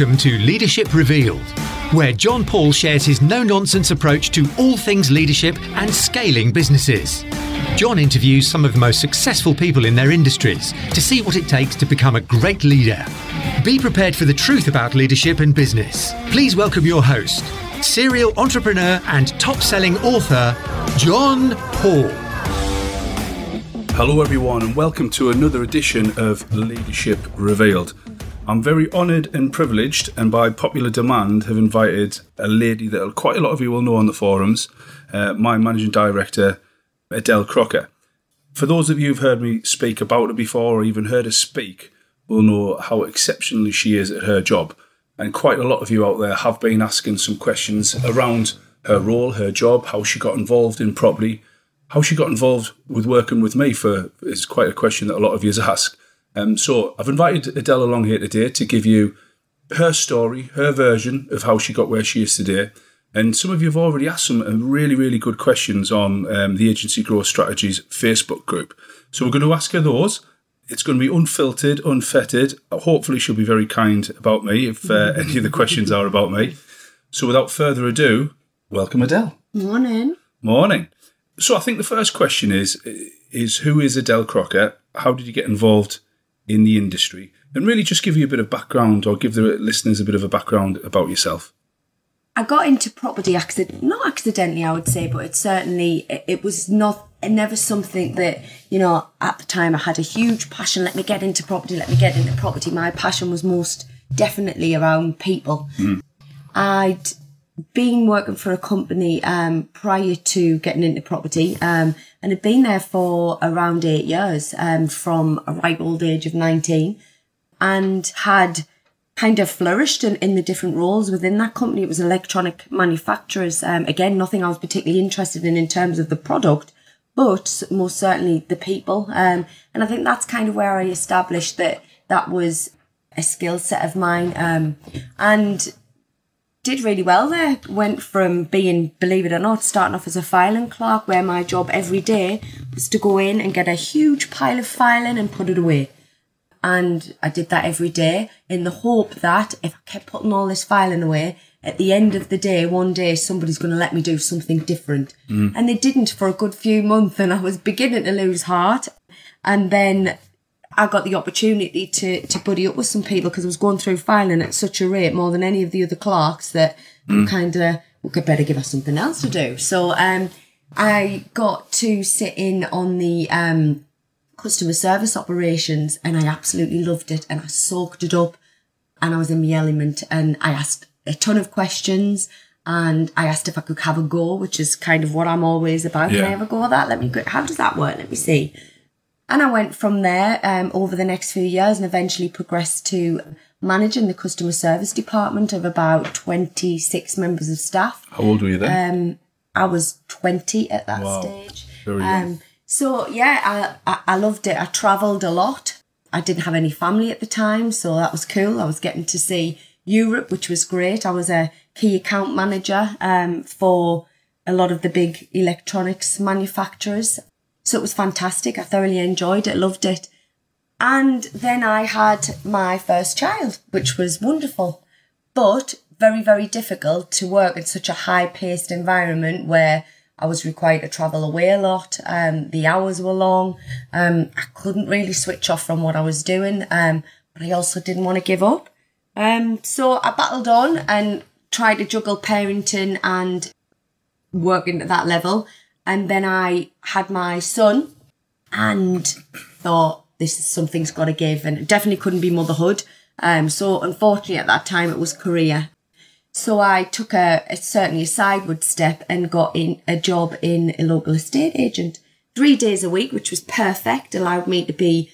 Welcome to Leadership Revealed, where John Paul shares his no nonsense approach to all things leadership and scaling businesses. John interviews some of the most successful people in their industries to see what it takes to become a great leader. Be prepared for the truth about leadership and business. Please welcome your host, serial entrepreneur and top selling author, John Paul. Hello, everyone, and welcome to another edition of Leadership Revealed. I'm very honoured and privileged, and by popular demand, have invited a lady that quite a lot of you will know on the forums, uh, my managing director, Adele Crocker. For those of you who've heard me speak about her before, or even heard her speak, will know how exceptionally she is at her job. And quite a lot of you out there have been asking some questions around her role, her job, how she got involved in property, how she got involved with working with me. For is quite a question that a lot of you ask. Um, so I've invited Adele along here today to give you her story, her version of how she got where she is today. And some of you have already asked some really, really good questions on um, the Agency Growth Strategies Facebook group. So we're going to ask her those. It's going to be unfiltered, unfettered. Hopefully, she'll be very kind about me if uh, any of the questions are about me. So without further ado, welcome Adele. Morning. Morning. So I think the first question is is who is Adele Crocker? How did you get involved in the industry and really just give you a bit of background or give the listeners a bit of a background about yourself. I got into property accident, not accidentally, I would say, but it certainly, it was not, never something that, you know, at the time I had a huge passion. Let me get into property. Let me get into property. My passion was most definitely around people. Mm. I'd been working for a company um, prior to getting into property um, and had been there for around eight years um, from a ripe old age of 19 and had kind of flourished in, in the different roles within that company. It was electronic manufacturers. Um, again, nothing I was particularly interested in in terms of the product, but most certainly the people. Um, and I think that's kind of where I established that that was a skill set of mine. Um, and did really well there. Went from being, believe it or not, starting off as a filing clerk, where my job every day was to go in and get a huge pile of filing and put it away. And I did that every day in the hope that if I kept putting all this filing away, at the end of the day, one day somebody's going to let me do something different. Mm. And they didn't for a good few months, and I was beginning to lose heart. And then I got the opportunity to, to buddy up with some people because I was going through filing at such a rate more than any of the other clerks that mm. kind of, we could better give us something else to do. So, um, I got to sit in on the, um, customer service operations and I absolutely loved it and I soaked it up and I was in my element and I asked a ton of questions and I asked if I could have a go, which is kind of what I'm always about. Yeah. Can I have a go at that? Let me go. How does that work? Let me see. And I went from there um, over the next few years and eventually progressed to managing the customer service department of about 26 members of staff. How old were you then? Um, I was 20 at that wow. stage. Very um, so yeah, I, I, I loved it. I travelled a lot. I didn't have any family at the time, so that was cool. I was getting to see Europe, which was great. I was a key account manager um, for a lot of the big electronics manufacturers so it was fantastic. I thoroughly enjoyed it, loved it. And then I had my first child, which was wonderful, but very, very difficult to work in such a high paced environment where I was required to travel away a lot. Um, the hours were long. Um, I couldn't really switch off from what I was doing. Um, but I also didn't want to give up. Um, so I battled on and tried to juggle parenting and working at that level. And then I had my son and thought this is something's got to give and it definitely couldn't be motherhood. Um, so unfortunately at that time it was career. So I took a, a certainly a sideward step and got in a job in a local estate agent. Three days a week, which was perfect, allowed me to be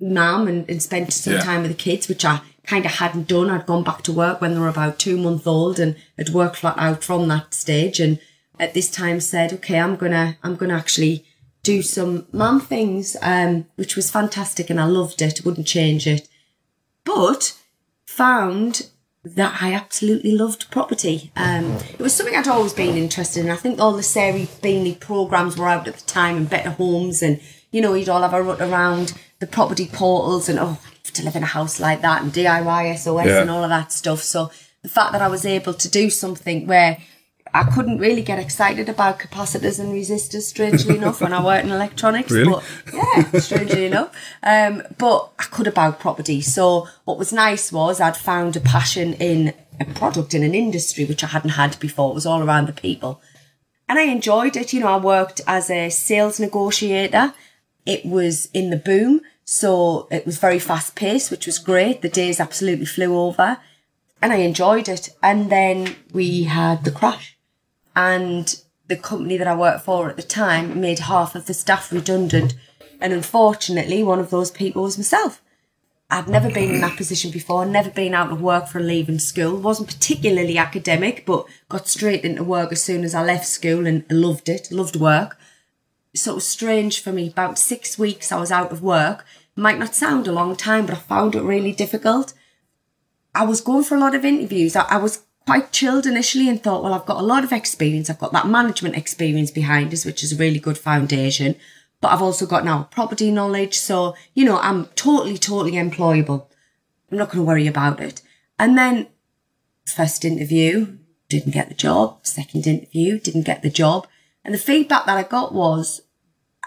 mum and, and spend some yeah. time with the kids, which I kind of hadn't done. I'd gone back to work when they were about two months old and had worked flat out from that stage and at this time said, okay, I'm gonna, I'm gonna actually do some mum things, um, which was fantastic and I loved it. Wouldn't change it, but found that I absolutely loved property. Um, it was something I'd always been interested in. I think all the Sarah Beeny programs were out at the time and Better Homes and you know, you'd all have a rut around the property portals and, oh, to live in a house like that and DIY SOS Yeah. and all of that stuff. So the fact that I was able to do something where I couldn't really get excited about capacitors and resistors, strangely enough, when I worked in electronics. Really? But yeah, strangely enough. Um, but I could about property. So what was nice was I'd found a passion in a product in an industry which I hadn't had before. It was all around the people. And I enjoyed it. You know, I worked as a sales negotiator. It was in the boom. So it was very fast paced, which was great. The days absolutely flew over and I enjoyed it. And then we had the crash and the company that I worked for at the time made half of the staff redundant. And unfortunately, one of those people was myself. I'd never been in that position before, never been out of work for leaving school, wasn't particularly academic, but got straight into work as soon as I left school and loved it, loved work. So it was strange for me. About six weeks I was out of work. Might not sound a long time, but I found it really difficult. I was going for a lot of interviews. I, I was quite chilled initially and thought, well, I've got a lot of experience. I've got that management experience behind us, which is a really good foundation. But I've also got now property knowledge. So, you know, I'm totally, totally employable. I'm not going to worry about it. And then first interview, didn't get the job. Second interview, didn't get the job. And the feedback that I got was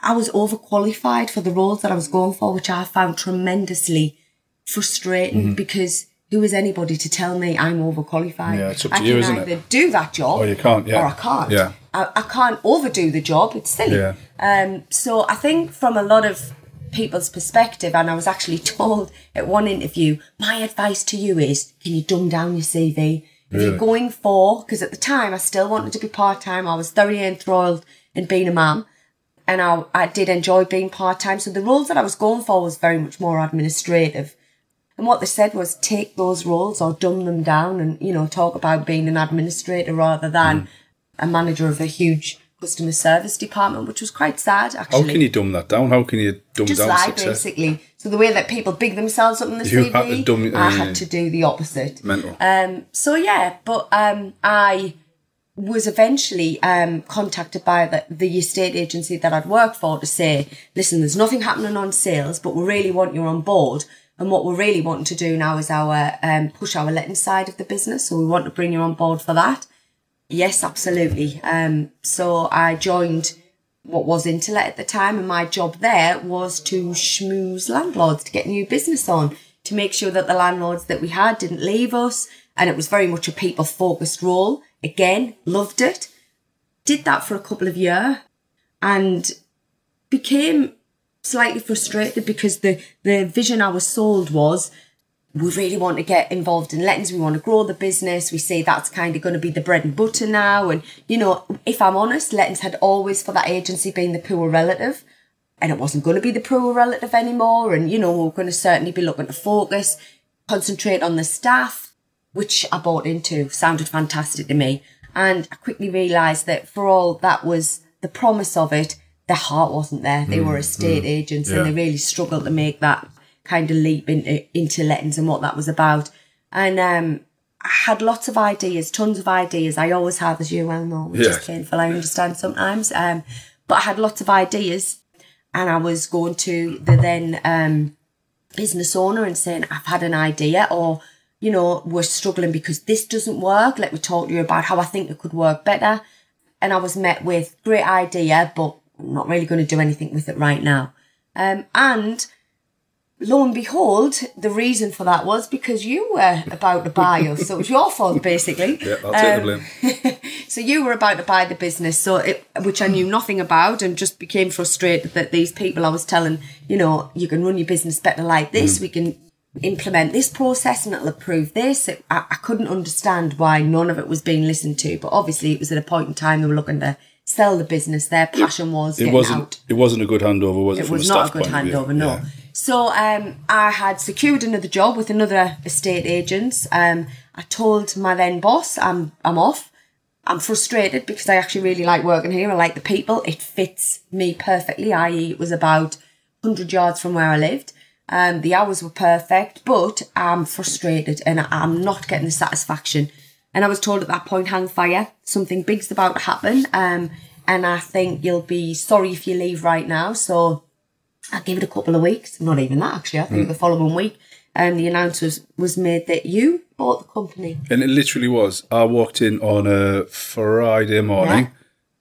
I was overqualified for the roles that I was going for, which I found tremendously frustrating Mm-hmm. because who is anybody to tell me I'm overqualified? Yeah, it's up to I you, can isn't it? either do that job Or you can't, yeah. or I can't. Yeah. I, I can't overdo the job. It's silly. Yeah. Um, so I think from a lot of people's perspective, and I was actually told at one interview, my advice to you is, can you dumb down your CV? If you're going for, because at the time I still wanted to be part time, I was thoroughly enthralled in being a mum, and I, I did enjoy being part time. So the roles that I was going for was very much more administrative. And what they said was take those roles or dumb them down and, you know, talk about being an administrator rather than Mm. a manager of a huge customer service department, which was quite sad actually. How can you dumb that down? How can you dumb Just down lie, success? basically. So the way that people big themselves up in the You CV, had to dumb I yeah. had to do the opposite. Mental. Um, so yeah, but um, I was eventually um, contacted by the, the estate agency that I'd worked for to say, listen, there's nothing happening on sales, but we really want you on board. And what we're really wanting to do now is our um, push our letting side of the business. So we want to bring you on board for that. Yes, absolutely. Um, so I joined what was Interlet at the time, and my job there was to schmooze landlords to get new business on, to make sure that the landlords that we had didn't leave us. And it was very much a people focused role. Again, loved it. Did that for a couple of years and became slightly frustrated because the, the vision I was sold was we really want to get involved in lettings. We want to grow the business. We say that's kind of going to be the bread and butter now. And, you know, if I'm honest, lettings had always for that agency been the poor relative and it wasn't going to be the poor relative anymore. And, you know, we we're going to certainly be looking to focus, concentrate on the staff, which I bought into. Sounded fantastic to me. And I quickly realised that for all that was the promise of it, their heart wasn't there. They were estate agents Yeah. and they really struggled to make that kind of leap into, into lettings and what that was about. And um, I had lots of ideas, tons of ideas. I always have, as you well know, which is painful, I understand sometimes. Um, but I had lots of ideas and I was going to the then um, business owner and saying, I've had an idea or, you know, we're struggling because this doesn't work. Let me talk to you about how I think it could work better. And I was met with great idea, but I'm not really going to do anything with it right now. Um, and lo and behold, the reason for that was because you were about to buy us. So it was your fault, basically. Yeah, I'll take the Um, blame. so you were about to buy the business, so it, which I knew nothing about, and just became frustrated that these people I was telling, you know, you can run your business better like this. We can implement this process, and it'll approve this. It, I, I couldn't understand why none of it was being listened to, but obviously it was at a point in time they were looking to sell the business. Their passion was It wasn't. out It wasn't a good handover, was it? it was a not a good point of view? handover, no. Yeah. So um, I had secured another job with another estate agent. Um, I told my then boss, I'm I'm off. I'm frustrated because I actually really like working here. I like the people. It fits me perfectly. I.e., it was about 100 yards from where I lived. Um, the hours were perfect, but I'm frustrated and I'm not getting the satisfaction. And I was told at that point, hang fire, something big's about to happen. Um, and I think you'll be sorry if you leave right now. So I gave it a couple of weeks, not even that actually. I think the following week, and the announcement was, was made that you bought the company. And it literally was. I walked in on a Friday morning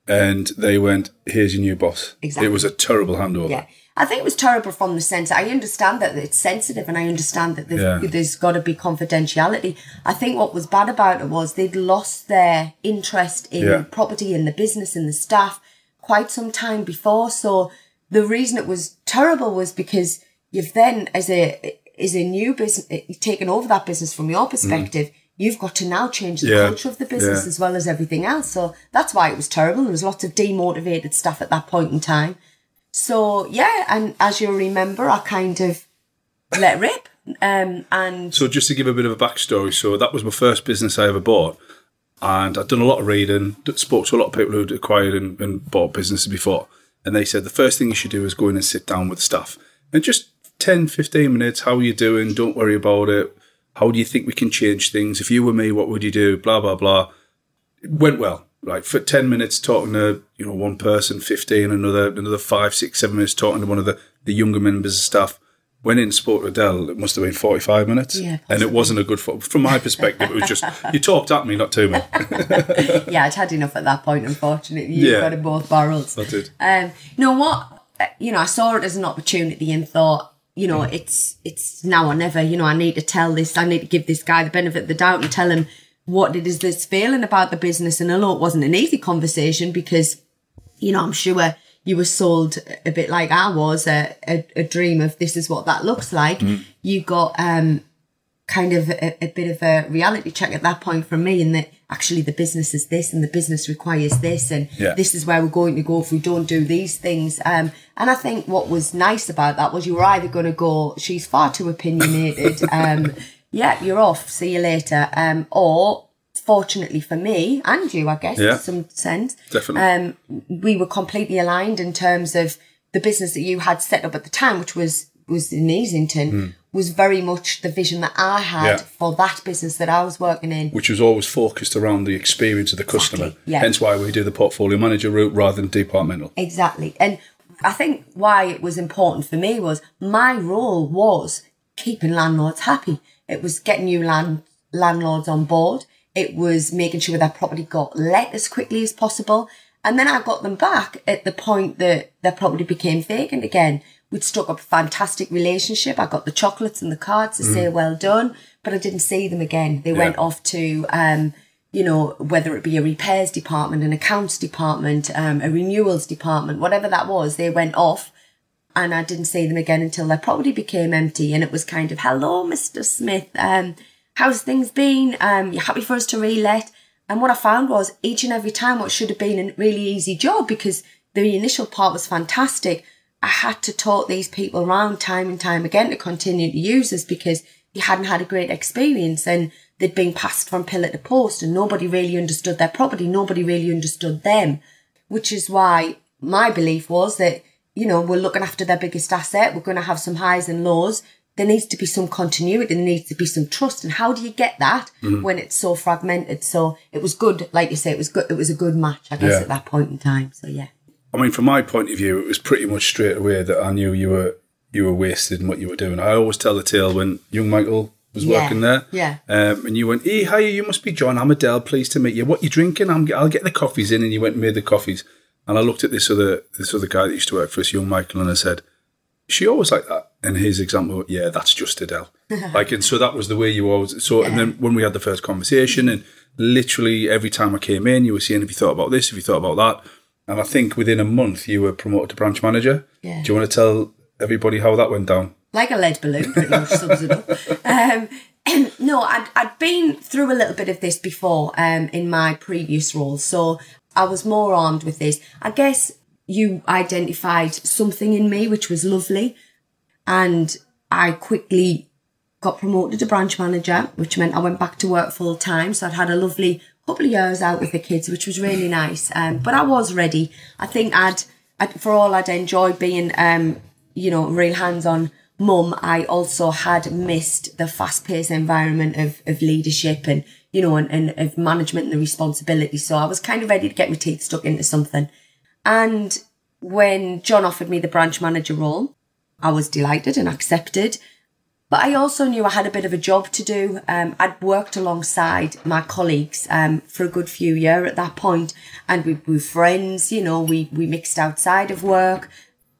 and they went, here's your new boss. Exactly. It was a terrible handover. Yeah. I think it was terrible from the sense. I understand that it's sensitive, and I understand that there's, Yeah. there's got to be confidentiality. I think what was bad about it was they'd lost their interest in Yeah. property, in the business, in the staff quite some time before. So the reason it was terrible was because you've then, as a as a new business, taken over that business from your perspective. You've got to now change the Mm. Yeah. culture of the business as well as everything else. So that's why it was terrible. There was lots of demotivated staff at that point in time. So yeah, and as you'll remember, I kind of let rip. Um, and So just to give a bit of a backstory, so that was my first business I ever bought, and I'd done a lot of reading, spoke to a lot of people who'd acquired and, and bought businesses before, and they said the first thing you should do is go in and sit down with staff and just 10, 15 minutes. How are you doing? Don't worry about it. How do you think we can change things? If you were me, what would you do? Blah blah blah. It went well. Like for ten minutes talking to you know one person, fifteen, another another five, six, seven minutes talking to one of the, the younger members of staff. Went in spoke to Adele. It must have been forty five minutes, Yeah, and it wasn't a good. Fo- from my perspective, it was just you talked at me, not to me. yeah, I'd had enough at that point. Unfortunately, you Yeah. got in both barrels. I did. Um, you know what? Uh, You know, I saw it as an opportunity and thought, you know, it's it's now or never. You know, I need to tell this. I need to give this guy the benefit of the doubt and tell him what it is that's feeling about the business. And I know it wasn't an easy conversation because, you know, I'm sure you were sold a bit like I was a, a, a dream of this is what that looks like. You got um kind of a, a bit of a reality check at that point from me in that actually the business is this and the business requires this and Yeah. this is where we're going to go if we don't do these things. Um, and I think what was nice about that was you were either going to go, she's far too opinionated. um, yeah, you're off. See you later. Um, or fortunately for me and you, I guess, Yeah. in some sense, Definitely. um, we were completely aligned in terms of the business that you had set up at the time, which was was in Easington, was very much the vision that I had. Yeah. for that business that I was working in. Which was always focused around the experience of the customer. Exactly, yeah. Hence why we do the portfolio manager route rather than departmental. Exactly. And I think why it was important for me was my role was keeping landlords happy. It was getting new land landlords on board. It was making sure their property got let as quickly as possible. And then I got them back at the point that their property became vacant again. We'd struck up a fantastic relationship. I got the chocolates and the cards to say well done, but I didn't see them again. They went off to um, you know, whether it be a repairs department, an accounts department, um, a renewals department, whatever that was, they went off and I didn't see them again until their property became empty. And it was kind of, hello, Mr. Smith. Um, how's things been? Um, you happy for us to relet? And what I found was each and every time what should have been a really easy job because the initial part was fantastic. I had to talk these people around time and time again to continue to use us because they hadn't had a great experience and they'd been passed from pillar to post and nobody really understood their property. Nobody really understood them, which is why my belief was that, you know, we're looking after their biggest asset. We're going to have some highs and lows. There needs to be some continuity. There needs to be some trust. And how do you get that when it's so fragmented? So it was good. Like you say, it was good. It was a good match, I guess, Yeah. at that point in time. So yeah. I mean, from my point of view, it was pretty much straight away that I knew you were you were wasted in what you were doing. I always tell the tale when young Michael was Yeah, working there. yeah. Um, and you went, "Hey, hi, you must be John. I'm Adele. Pleased to meet you. What you drinking? I'm, I'll get the coffees in." And you went and made the coffees. And I looked at this other this other guy that used to work for us, young Michael, and I said, "She always like that." And his example, yeah, that's just Adele. like, and so that was the way you always. So, and then when we had the first conversation, and literally every time I came in, you were saying, "Have you thought about this? Have you thought about that?" And I think within a month, you were promoted to branch manager. Yeah. Do you want to tell everybody how that went down? like a lead balloon, pretty much sums it up. Um, no, I'd, I'd been through a little bit of this before um, in my previous role, so I was more armed with this. I guess you identified something in me which was lovely, and I quickly got promoted to branch manager, which meant I went back to work full time. So I'd had a lovely couple of years out with the kids, which was really nice. Um, but I was ready. I think I'd, I'd for all I'd enjoyed being, um, you know, real hands on mum, I also had missed the fast paced environment of, of leadership and, you know, and, and of management and the responsibility. So I was kind of ready to get my teeth stuck into something. And when John offered me the branch manager role, I was delighted and accepted. But I also knew I had a bit of a job to do. Um, I'd worked alongside my colleagues um, for a good few years at that point, and we were friends. You know, we we mixed outside of work.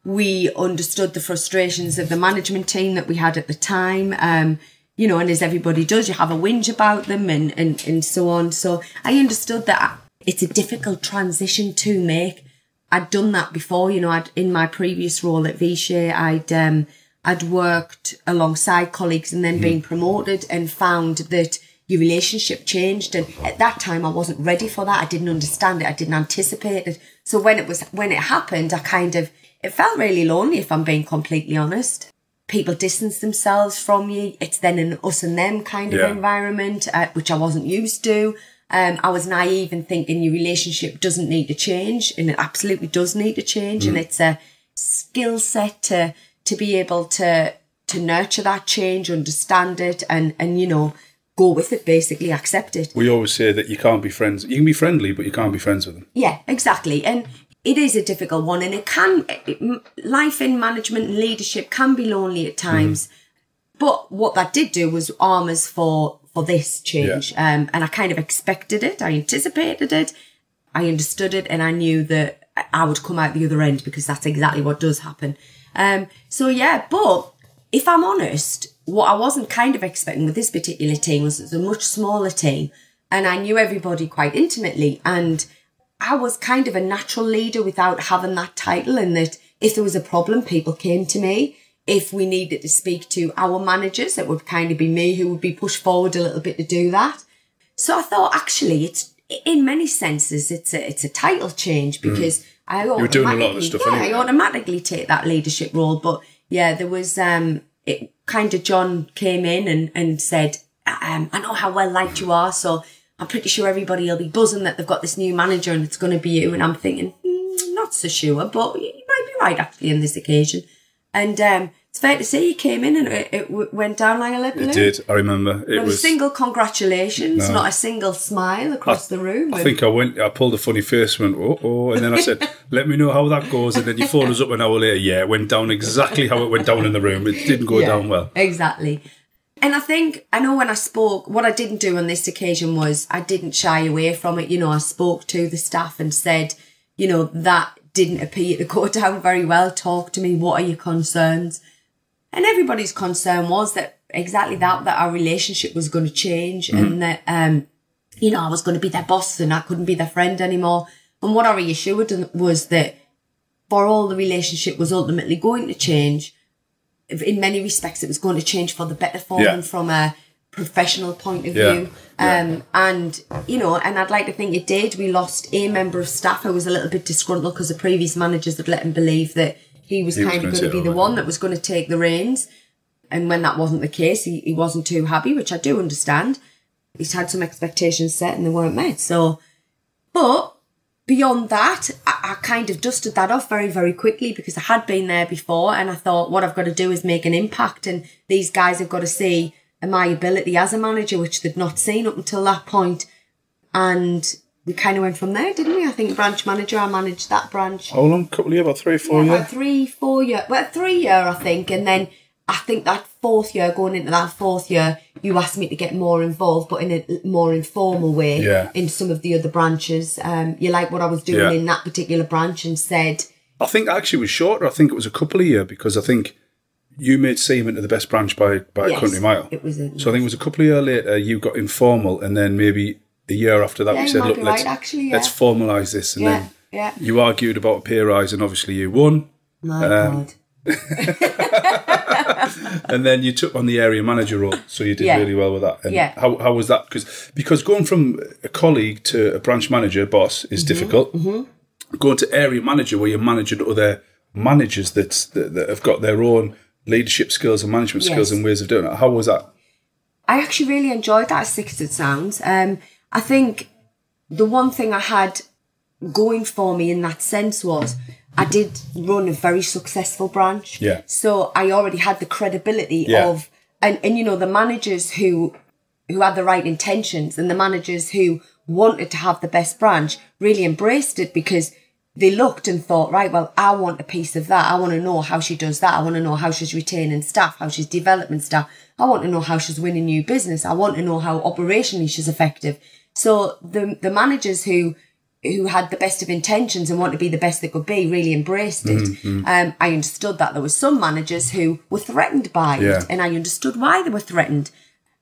We understood the frustrations of the management team that we had at the time. Um, you know, and as everybody does, you have a whinge about them and and and so on. So I understood that it's a difficult transition to make. I'd done that before. You know, I'd in my previous role at Vichy, I'd um I'd worked alongside colleagues and then mm. been promoted and found that your relationship changed. And at that time, I wasn't ready for that. I didn't understand it. I didn't anticipate it. So when it was, when it happened, I kind of, it felt really lonely, if I'm being completely honest. People distance themselves from you. It's then an us and them kind of yeah. environment, uh, which I wasn't used to. Um, I was naive in thinking your relationship doesn't need to change, and it absolutely does need to change. Mm. And it's a skill set to to be able to to nurture that change, understand it, and and you know go with it, basically accept it. We always say that you can't be friends. You can be friendly, but you can't be friends with them. Yeah, exactly, and. It is a difficult one, and it can it, life in management and leadership can be lonely at times. Mm. But what that did do was arm us for for this change, yeah. um, and I kind of expected it. I anticipated it. I understood it, and I knew that I would come out the other end because that's exactly what does happen. Um, so yeah, but if I'm honest, what I wasn't kind of expecting with this particular team was it was a much smaller team and I knew everybody quite intimately and I was kind of a natural leader without having that title and that if there was a problem, people came to me. If we needed to speak to our managers, it would kind of be me who would be pushed forward a little bit to do that. So I thought actually it's in many senses it's a it's a title change mm. because mm. I you were doing a lot of stuff. Yeah, anyway. I automatically take that leadership role. But yeah, there was um, it kind of John came in and and said, um, I know how well liked you are, so I'm pretty sure everybody will be buzzing that they've got this new manager and it's going to be you. And I'm thinking, mm, not so sure, but you might be right actually on this occasion. And um, it's fair to say he came in and it, it went down like a lead balloon. It did. I remember. It not was a single congratulations, no. not a single smile across I, the room. I think I went. I pulled a funny face, went oh, oh, and then I said, "Let me know how that goes." And then you phoned us up an hour later. Yeah, it went down exactly how it went down in the room. It didn't go yeah, down well. Exactly. And I think I know when I spoke, what I didn't do on this occasion was I didn't shy away from it. You know, I spoke to the staff and said, you know, that didn't appear to go down very well. Talk to me. What are your concerns? And everybody's concern was that exactly that, that our relationship was going to change mm-hmm. and that, um, you know, I was going to be their boss and I couldn't be their friend anymore. And what I reassured them was that for all the relationship was ultimately going to change. In many respects, it was going to change for the better for yeah. them from a professional point of yeah. view. Um, yeah. and, you know, and I'd like to think it did. We lost a member of staff who was a little bit disgruntled because the previous managers had let him believe that he was he kind was of going to be the one that was going to take the reins. And when that wasn't the case, he, he wasn't too happy, which I do understand. He's had some expectations set and they weren't met. So, but beyond that, I, I, kind of dusted that off very, very quickly because I had been there before and I thought what I've got to do is make an impact and these guys have got to see my ability as a manager, which they'd not seen up until that point. And we kind of went from there, didn't we? I think branch manager, I managed that branch. How long? Couple of years, about three, four yeah, years? About three, four years. Well, three year, I think. And then I think that fourth year, going into that fourth year, you asked me to get more involved, but in a more informal way yeah. in some of the other branches. Um, you like what I was doing yeah. in that particular branch and said. I think actually it was shorter. I think it was a couple of years because I think you made Seaham to the best branch by, by yes, a country mile. It was a, so I think it was a couple of years later you got informal and then maybe a year after that, yeah, we said, look, let's, actually, yeah. let's formalise this. And yeah, then yeah. you argued about a pay rise, and obviously you won. My um, God. and then you took on the area manager role, so you did yeah. really well with that. And yeah. how, how was that? Because because going from a colleague to a branch manager boss is mm-hmm, difficult. Mm-hmm. Going to area manager, where you're managing other managers that, that, that have got their own leadership skills and management yes. skills and ways of doing it. How was that? I actually really enjoyed that as sick as it sounds. Um, I think the one thing I had going for me in that sense was I did run a very successful branch. Yeah. So I already had the credibility yeah. of and, and you know the managers who who had the right intentions and the managers who wanted to have the best branch really embraced it because they looked and thought, right, well, I want a piece of that. I want to know how she does that. I want to know how she's retaining staff, how she's developing staff. I want to know how she's winning new business. I want to know how operationally she's effective. So the the managers who who had the best of intentions and want to be the best they could be really embraced it. Mm-hmm. Um, I understood that there were some managers who were threatened by Yeah. it, and I understood why they were threatened.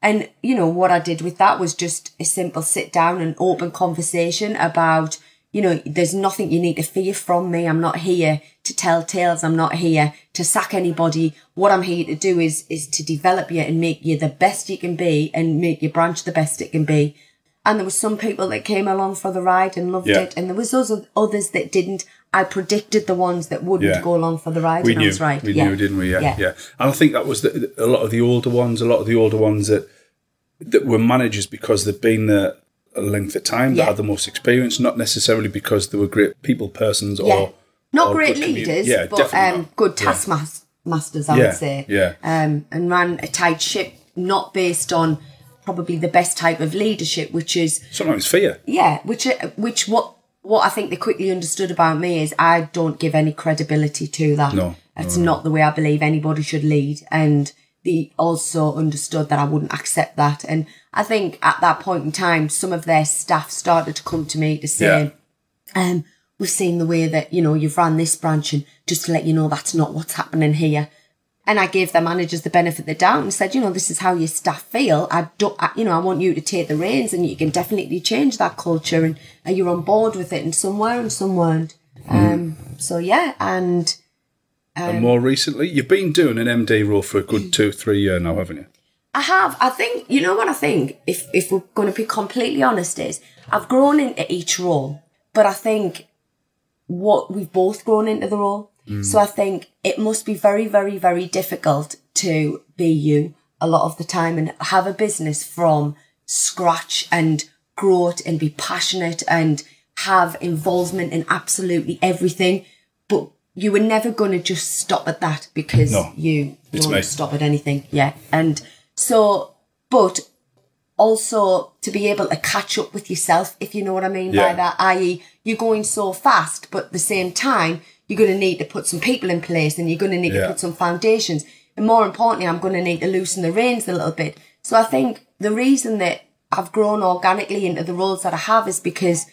And you know what I did with that was just a simple sit down and open conversation about you know there's nothing you need to fear from me. I'm not here to tell tales. I'm not here to sack anybody. What I'm here to do is is to develop you and make you the best you can be and make your branch the best it can be. And there were some people that came along for the ride and loved Yeah. it, and there was those others that didn't. I predicted the ones that wouldn't Yeah. go along for the ride, We and I was right. we yeah. knew, didn't we? Yeah, yeah. Yeah. And I think that was the, a lot of the older ones. A lot of the older ones that that were managers because they'd been there a length of time, that had the most experience, not necessarily because they were great people persons or Not or great leaders, Yeah, but um, good taskmasters, I would say. yeah. Um, and ran a tight ship, not based on probably the best type of leadership, which is Sometimes fear. yeah, which uh, which what what I think they quickly understood about me is I don't give any credibility to that. No, it's not the way I believe anybody should lead, and they also understood that I wouldn't accept that. And I think at that point in time, some of their staff started to come to me to say, um, we've seen the way that, you know, you've run this branch and just to let you know that's not what's happening here. And I gave their managers the benefit of the doubt and said, you know, this is how your staff feel. I don't, I, you know, I want you to take the reins and you can definitely change that culture and, and you're on board with it and some were and some weren't. Hmm. Um, so yeah, and and um, more recently, you've been doing an MD role for a good mm. two, three year now, haven't you? I have. I think you know what I think. If if we're going to be completely honest, is I've grown into each role, but I think what we've both grown into the role. So mm. I think it must be very, very, very difficult to be you a lot of the time and have a business from scratch and grow it and be passionate and have involvement in absolutely everything. But you were never going to just stop at that because No, you don't stop at anything. Yeah. And so, but also to be able to catch up with yourself, if you know what I mean Yeah. by that, i.e., you're going so fast, but at the same time, you're going to need to put some people in place and you're going to need Yeah. to put some foundations. And more importantly, I'm going to need to loosen the reins a little bit. So I think the reason that I've grown organically into the roles that I have is because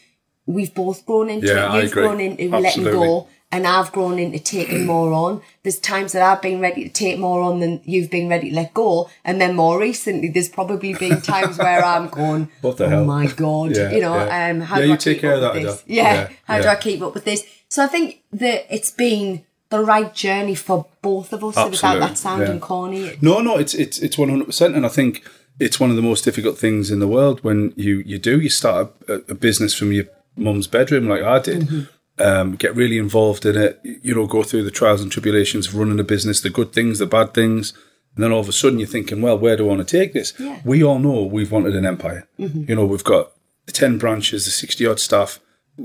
we've both grown into Yeah, it. You've grown into letting Absolutely. go and I've grown into taking more on. There's times that I've been ready to take more on than you've been ready to let go. And then more recently, there's probably been times where I'm going, What the oh hell?" my God, Yeah, you know, yeah. um, how Yeah, do you I take keep care up of with this? Yeah, how do. I keep up with this? So I think that it's been the right journey for both of us without that sounding corny. No, no, it's it's it's one hundred percent, and I think it's one of the most difficult things in the world when you you do you start a, a business from your mum's bedroom like I did. Mm-hmm. Um, get really involved in it, you know, go through the trials and tribulations of running a business, the good things, the bad things, and then all of a sudden you're thinking, well, where do I want to take this? Yeah. We all know we've wanted an empire. Mm-hmm. You know, we've got the ten branches, the sixty odd staff,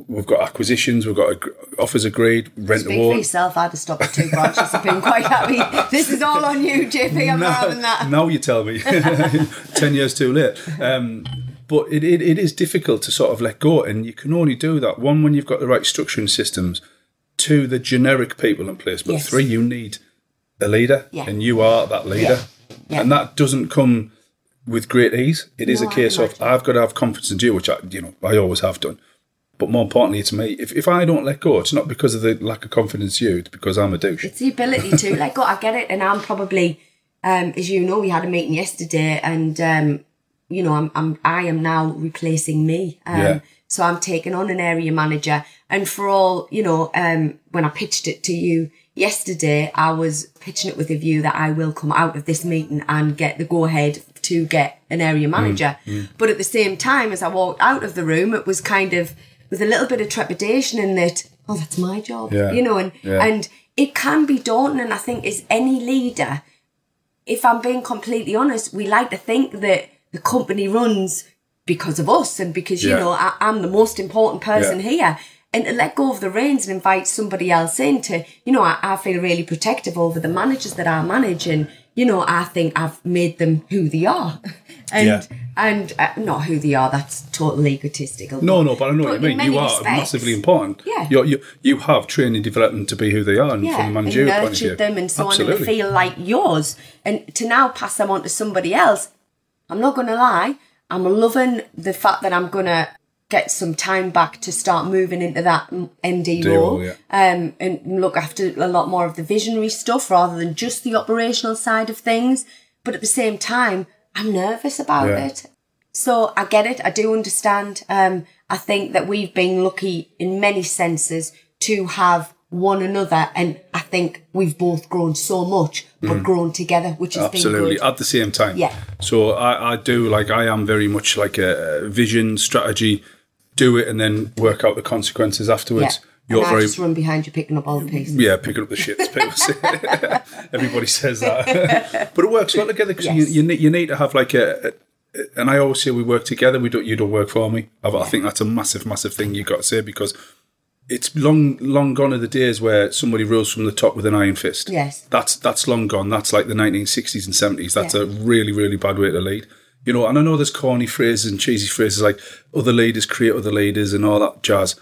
we've got acquisitions, we've got offers agreed, rent to Speak for yourself. I'd have stopped at two branches and been quite happy. This is all on you, JP. I'm not having that. now you tell me 10 years too late um, but it, it, it is difficult to sort of let go and you can only do that one when you've got the right structuring systems two the generic people in place but Yes. three you need a leader Yeah. and you are that leader Yeah. and that doesn't come with great ease it is No, a I case of i've got to have confidence in you which i you know i always have done but more importantly it's me if, if i don't let go it's not because of the lack of confidence in you it's because i'm a douche It's the ability to let go. I get it, and I'm probably, um, as you know, we had a meeting yesterday, and um, you know, I'm, I'm, I am now replacing me. Um, Yeah. So I'm taking on an area manager, and for all you know, um, when I pitched it to you yesterday, I was pitching it with a view that I will come out of this meeting and get the go ahead to get an area manager. But at the same time, as I walked out of the room, it was kind of with a little bit of trepidation in that, oh, that's my job, Yeah. you know, and Yeah. and it can be daunting. And I think as any leader, if I'm being completely honest, we like to think that the company runs because of us and because, you Yeah. know, I, I'm the most important person Yeah. here. And to let go of the reins and invite somebody else in to, you know, I, I feel really protective over the managers that I manage. And, you know, I think I've made them who they are. and Yeah. and uh, not who they are. That's totally egotistical. No, no, but I know what but you mean. You are respects, massively important. Yeah. You're, you you have trained and developed them to be who they are, and Yeah, from a and managerial point of view, nurtured them and so on, and they feel like yours. And to now pass them on to somebody else, I'm not going to lie. I'm loving the fact that I'm going to get some time back to start moving into that MD role yeah. um, and look after a lot more of the visionary stuff rather than just the operational side of things. But at the same time, I'm nervous about Yeah. it. So I get it. I do understand. Um, I think that we've been lucky in many senses to have one another, and I think we've both grown so much, but grown together, which Mm. Absolutely, been good. at the same time. Yeah. So I, I do like I am very much like a, vision strategy, do it and then work out the consequences afterwards. And You're I very just run behind you picking up all the pieces. yeah, picking up the shit. As people say. Everybody says that, but it works well together because Yes. you, you need you need to have like a, a. And I always say we work together. We don't. You don't work for me. I, I think that's a massive, massive thing you got to say because it's long, long gone are the days where somebody rules from the top with an iron fist. Yes. that's that's long gone. That's like the 1960s and 70s. That's a really, really bad way to lead. You know, and I know there's corny phrases and cheesy phrases like other leaders create other leaders and all that jazz,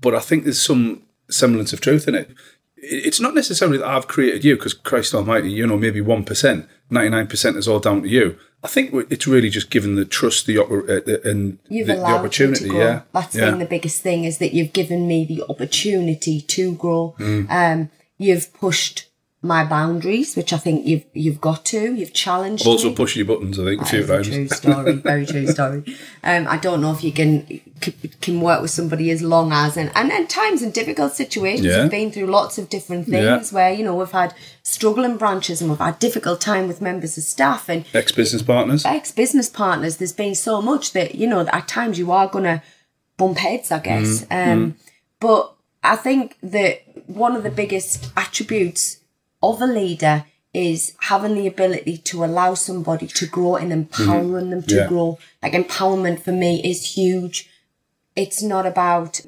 but I think there's some semblance of truth in it. It- It's not necessarily that I've created you, because Christ Almighty, you know, maybe one percent, ninety nine percent is all down to you. I think it's really just given the trust, the uh, and You've the, the opportunity. Yeah, That's yeah. been the biggest thing is that you've given me the opportunity to grow. Mm. Um, you've pushed my boundaries, which I think you've you've got to. You've challenged also me. push your buttons. I think a few That times. true story. Very true story. Um, I don't know if you can can work with somebody as long as and and, and times in difficult situations. Yeah. We've been through lots of different Yeah. things where you know we've had struggling branches and we've had difficult time with members of staff and Ex business partners. ex business partners. There's been so much that you know at times you are gonna bump heads, I guess. Mm, Um, But I think that one of the biggest attributes of a leader is having the ability to allow somebody to grow and empowering them to Mm-hmm. Yeah. grow. Like empowerment for me is huge. It's not about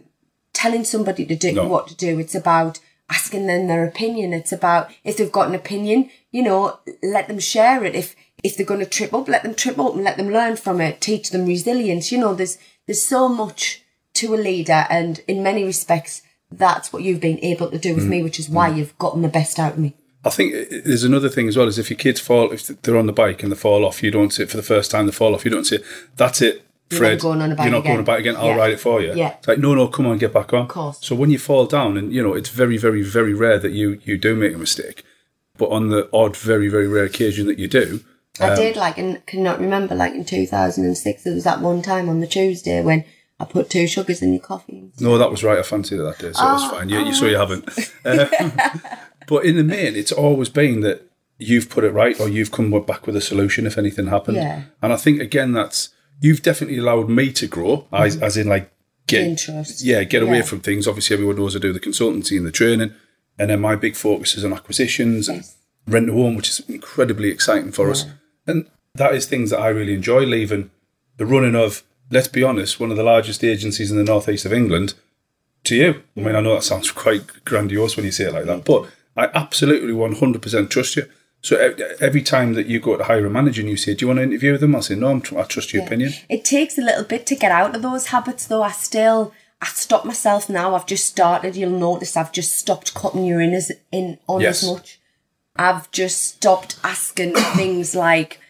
telling somebody to do No. what to do. It's about asking them their opinion. It's about if they've got an opinion, you know, let them share it. If if they're going to trip up, let them trip up and let them learn from it. Teach them resilience. You know, there's there's so much to a leader, and in many respects, that's what you've been able to do with mm-hmm. me, which is why mm-hmm. you've gotten the best out of me. I think there's another thing as well is if your kids fall, if they're on the bike and they fall off, you don't say for the first time they fall off, you don't say, that's it, You're Fred. going on a bike You're not again." going on a bike again. I'll Yeah. ride it for you. Yeah. It's like, no, no, come on, get back on. Of course. So when you fall down, and you know, it's very, very, very rare that you you do make a mistake, but on the odd, very, very rare occasion that you do, I did um, like, and cannot remember, like in 2006, there was that one time on the Tuesday when I put two sugars in your coffee. No, that was right. I fancied it that day, so Oh, it's fine. You, you, so you haven't. Um, but in the main, it's always been that you've put it right or you've come back with a solution if anything happened. Yeah. And I think again, that's you've definitely allowed me to grow, as, as in like get Interest. yeah, get away Yeah. from things. Obviously, everyone knows I do the consultancy and the training, and then my big focus is on acquisitions and Yes. rent to home, which is incredibly exciting for us. And that is things that I really enjoy leaving the running of. Let's be honest, one of the largest agencies in the northeast of England to you. I mean, I know that sounds quite grandiose when you say it like that, but I absolutely 100% trust you. So every time that you go to hire a manager and you say, Do you want to interview them? I say, No, I'm tr- I trust your opinion. It takes a little bit to get out of those habits, though. I still, I stop myself now. I've just started. You'll notice I've just stopped cutting you in as in on Yes. as much. I've just stopped asking things like,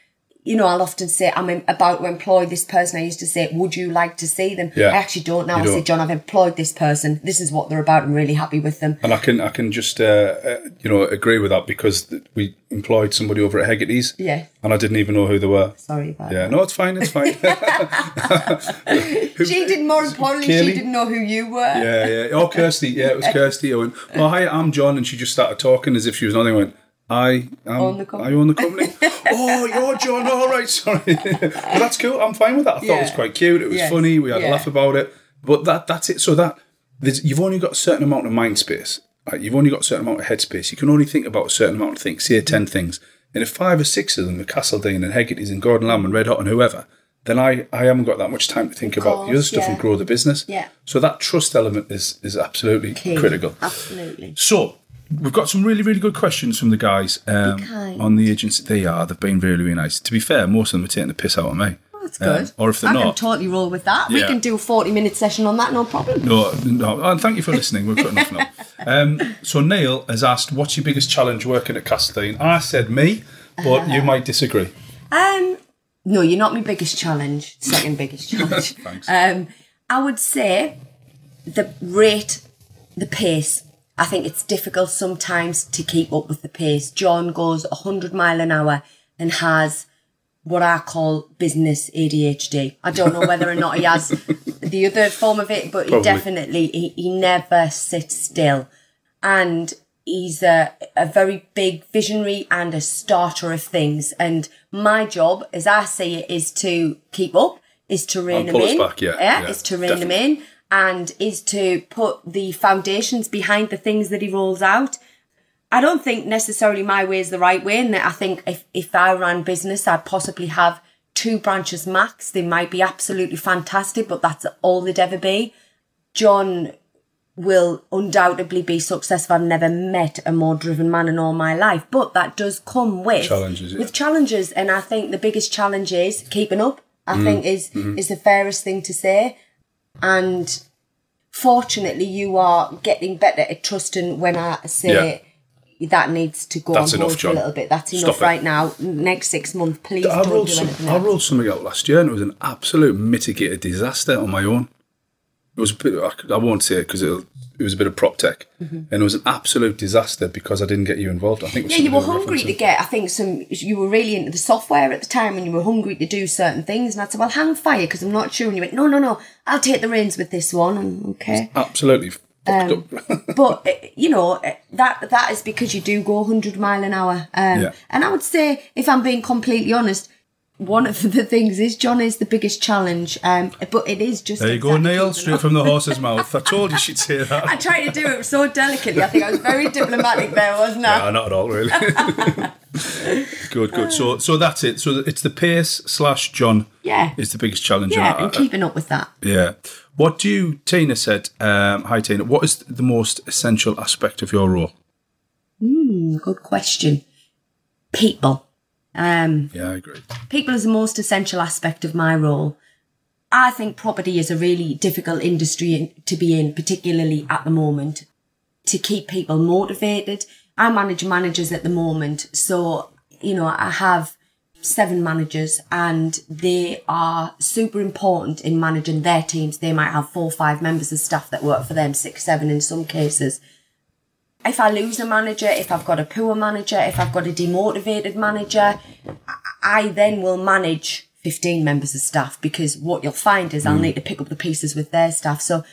you know, I'll often say I'm about to employ this person. I used to say, "Would you like to see them?" Yeah. I actually don't now. You I say, don't. "John, I've employed this person. This is what they're about. I'm really happy with them." And I can I can just uh, uh, you know agree with that because we employed somebody over at Hegarty's, Yeah. and I didn't even know who they were. Sorry about that. Yeah, no, it's fine, it's fine. that. She didn't. More importantly, Kaylee? she didn't know who you were. Yeah, yeah. Oh, Kirsty. Yeah, it was Kirsty. I went, well, hi, I'm John. And she just started talking as if she was nothing. I went, I am, Own the company. I own the company. oh, you're John. All right, sorry. but that's cool. I'm fine with that. I thought it was quite cute. It was Yes. funny. We had a laugh about it. But that that's it. So that you've only got a certain amount of mind space. Right? You've only got a certain amount of headspace. You can only think about a certain amount of things. Say 10 things. And if five or six of them are Castledine and Hegarty's and Gordon Lamb and Red Hot and whoever, then I, I haven't got that much time to think about the other course, stuff and grow the business. Yeah. So that trust element is is absolutely Key. critical. Absolutely. So we've got some really really good questions from the guys um, on the agency. They are they've been really really nice. To be fair, most of them are taking the piss out of me. Oh, That's good. Um, or if they're I can not- totally roll with that. We can do a 40 minute session on that, no problem. No, no. And thank you for listening. We're cutting off now. Um, so Neil has asked, "What's your biggest challenge working at Castine?" I said me, but Uh-huh. you might disagree. Um, no, you're not my biggest challenge. Second biggest challenge. Thanks. Um, I would say the rate, the pace. I think it's difficult sometimes to keep up with the pace. John goes 100 mile an hour and has what I call business ADHD. I don't know whether or not he has the other form of it, but he definitely, he, he never sits still. And he's a, a very big visionary and a starter of things. And my job, as I see it, is to keep up, is to rein them in. back, yeah, yeah, is to rein them in and is to put the foundations behind the things that he rolls out. I don't think necessarily my way is the right way, and that I think if, if I ran business, I'd possibly have two branches max. They might be absolutely fantastic, but that's all they'd ever be. John will undoubtedly be successful. I've never met a more driven man in all my life, but that does come with Challenges, yeah. with challenges, and I think the biggest challenge is keeping up. I Mm, think is mm-hmm. is the fairest thing to say, and fortunately, you are getting better at trusting when I say. That needs to go That's on enough, John. a little bit. That's Stop enough it. right now. Next six months, please I don't rolled, do some, anything I rolled something out last year, and it was an absolute mitigated disaster on my own. It was a bit. I won't say it because it was a bit of prop tech, and it was an absolute disaster because I didn't get you involved. I think. Yeah, you were to do with hungry to get. I think some. You were really into the software at the time, and you were hungry to do certain things. And I said, "Well, hang fire, because I'm not sure." And you went, "No, no, no, I'll take the reins with this one." And okay, Absolutely fucked Um, up. but uh, you know uh, that that is because you do go 100 mile an hour. Um, Yeah. And I would say, if I'm being completely honest, one of the things is John is the biggest challenge. Um, but it is just there you go, exactly Neil. Straight from the horse's mouth. I told you she'd say that. I tried to do it so delicately. I think I was very diplomatic there, wasn't I? No, not at all, really. good, good. So, so that's it. So it's the pace slash John. Yeah. is the biggest challenge. Yeah, I- and keeping up with that. Yeah. What do you, Tina said, um, hi Tina, what is the most essential aspect of your role? Hmm. Good question. People. Um, Yeah, I agree. people is the most essential aspect of my role. I think property is a really difficult industry in- to be in, particularly at the moment, to keep people motivated. I manage managers at the moment, so, you know, I have seven managers and they are super important in managing their teams. They might have four or five members of staff that work for them, six, seven in some cases if I lose a manager, if I've got a poor manager, if I've got a demotivated manager, I- then will manage 15 members of staff because what you'll find is I'll mm. need to pick up the pieces with their staff. So,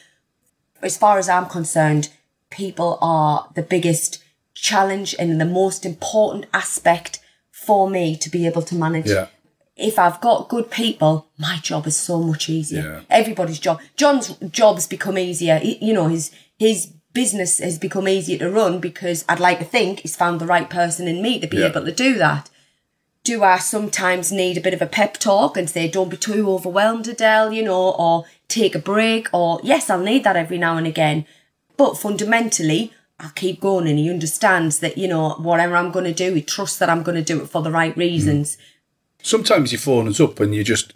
as far as I'm concerned, people are the biggest challenge and the most important aspect for me to be able to manage. Yeah. If I've got good people, my job is so much easier. Yeah. Everybody's job. John's job's become easier. He- you know, his his business has become easier to run because I'd like to think he's found the right person in me to be Yeah. able to do that. Do I sometimes need a bit of a pep talk and say, don't be too overwhelmed, Adele, you know, or take a break, or yes, I'll need that every now and again. But fundamentally, I'll keep going and he understands that, you know, whatever I'm going to do, he trusts that I'm going to do it for the right reasons. Hmm. Sometimes you phone us up and you just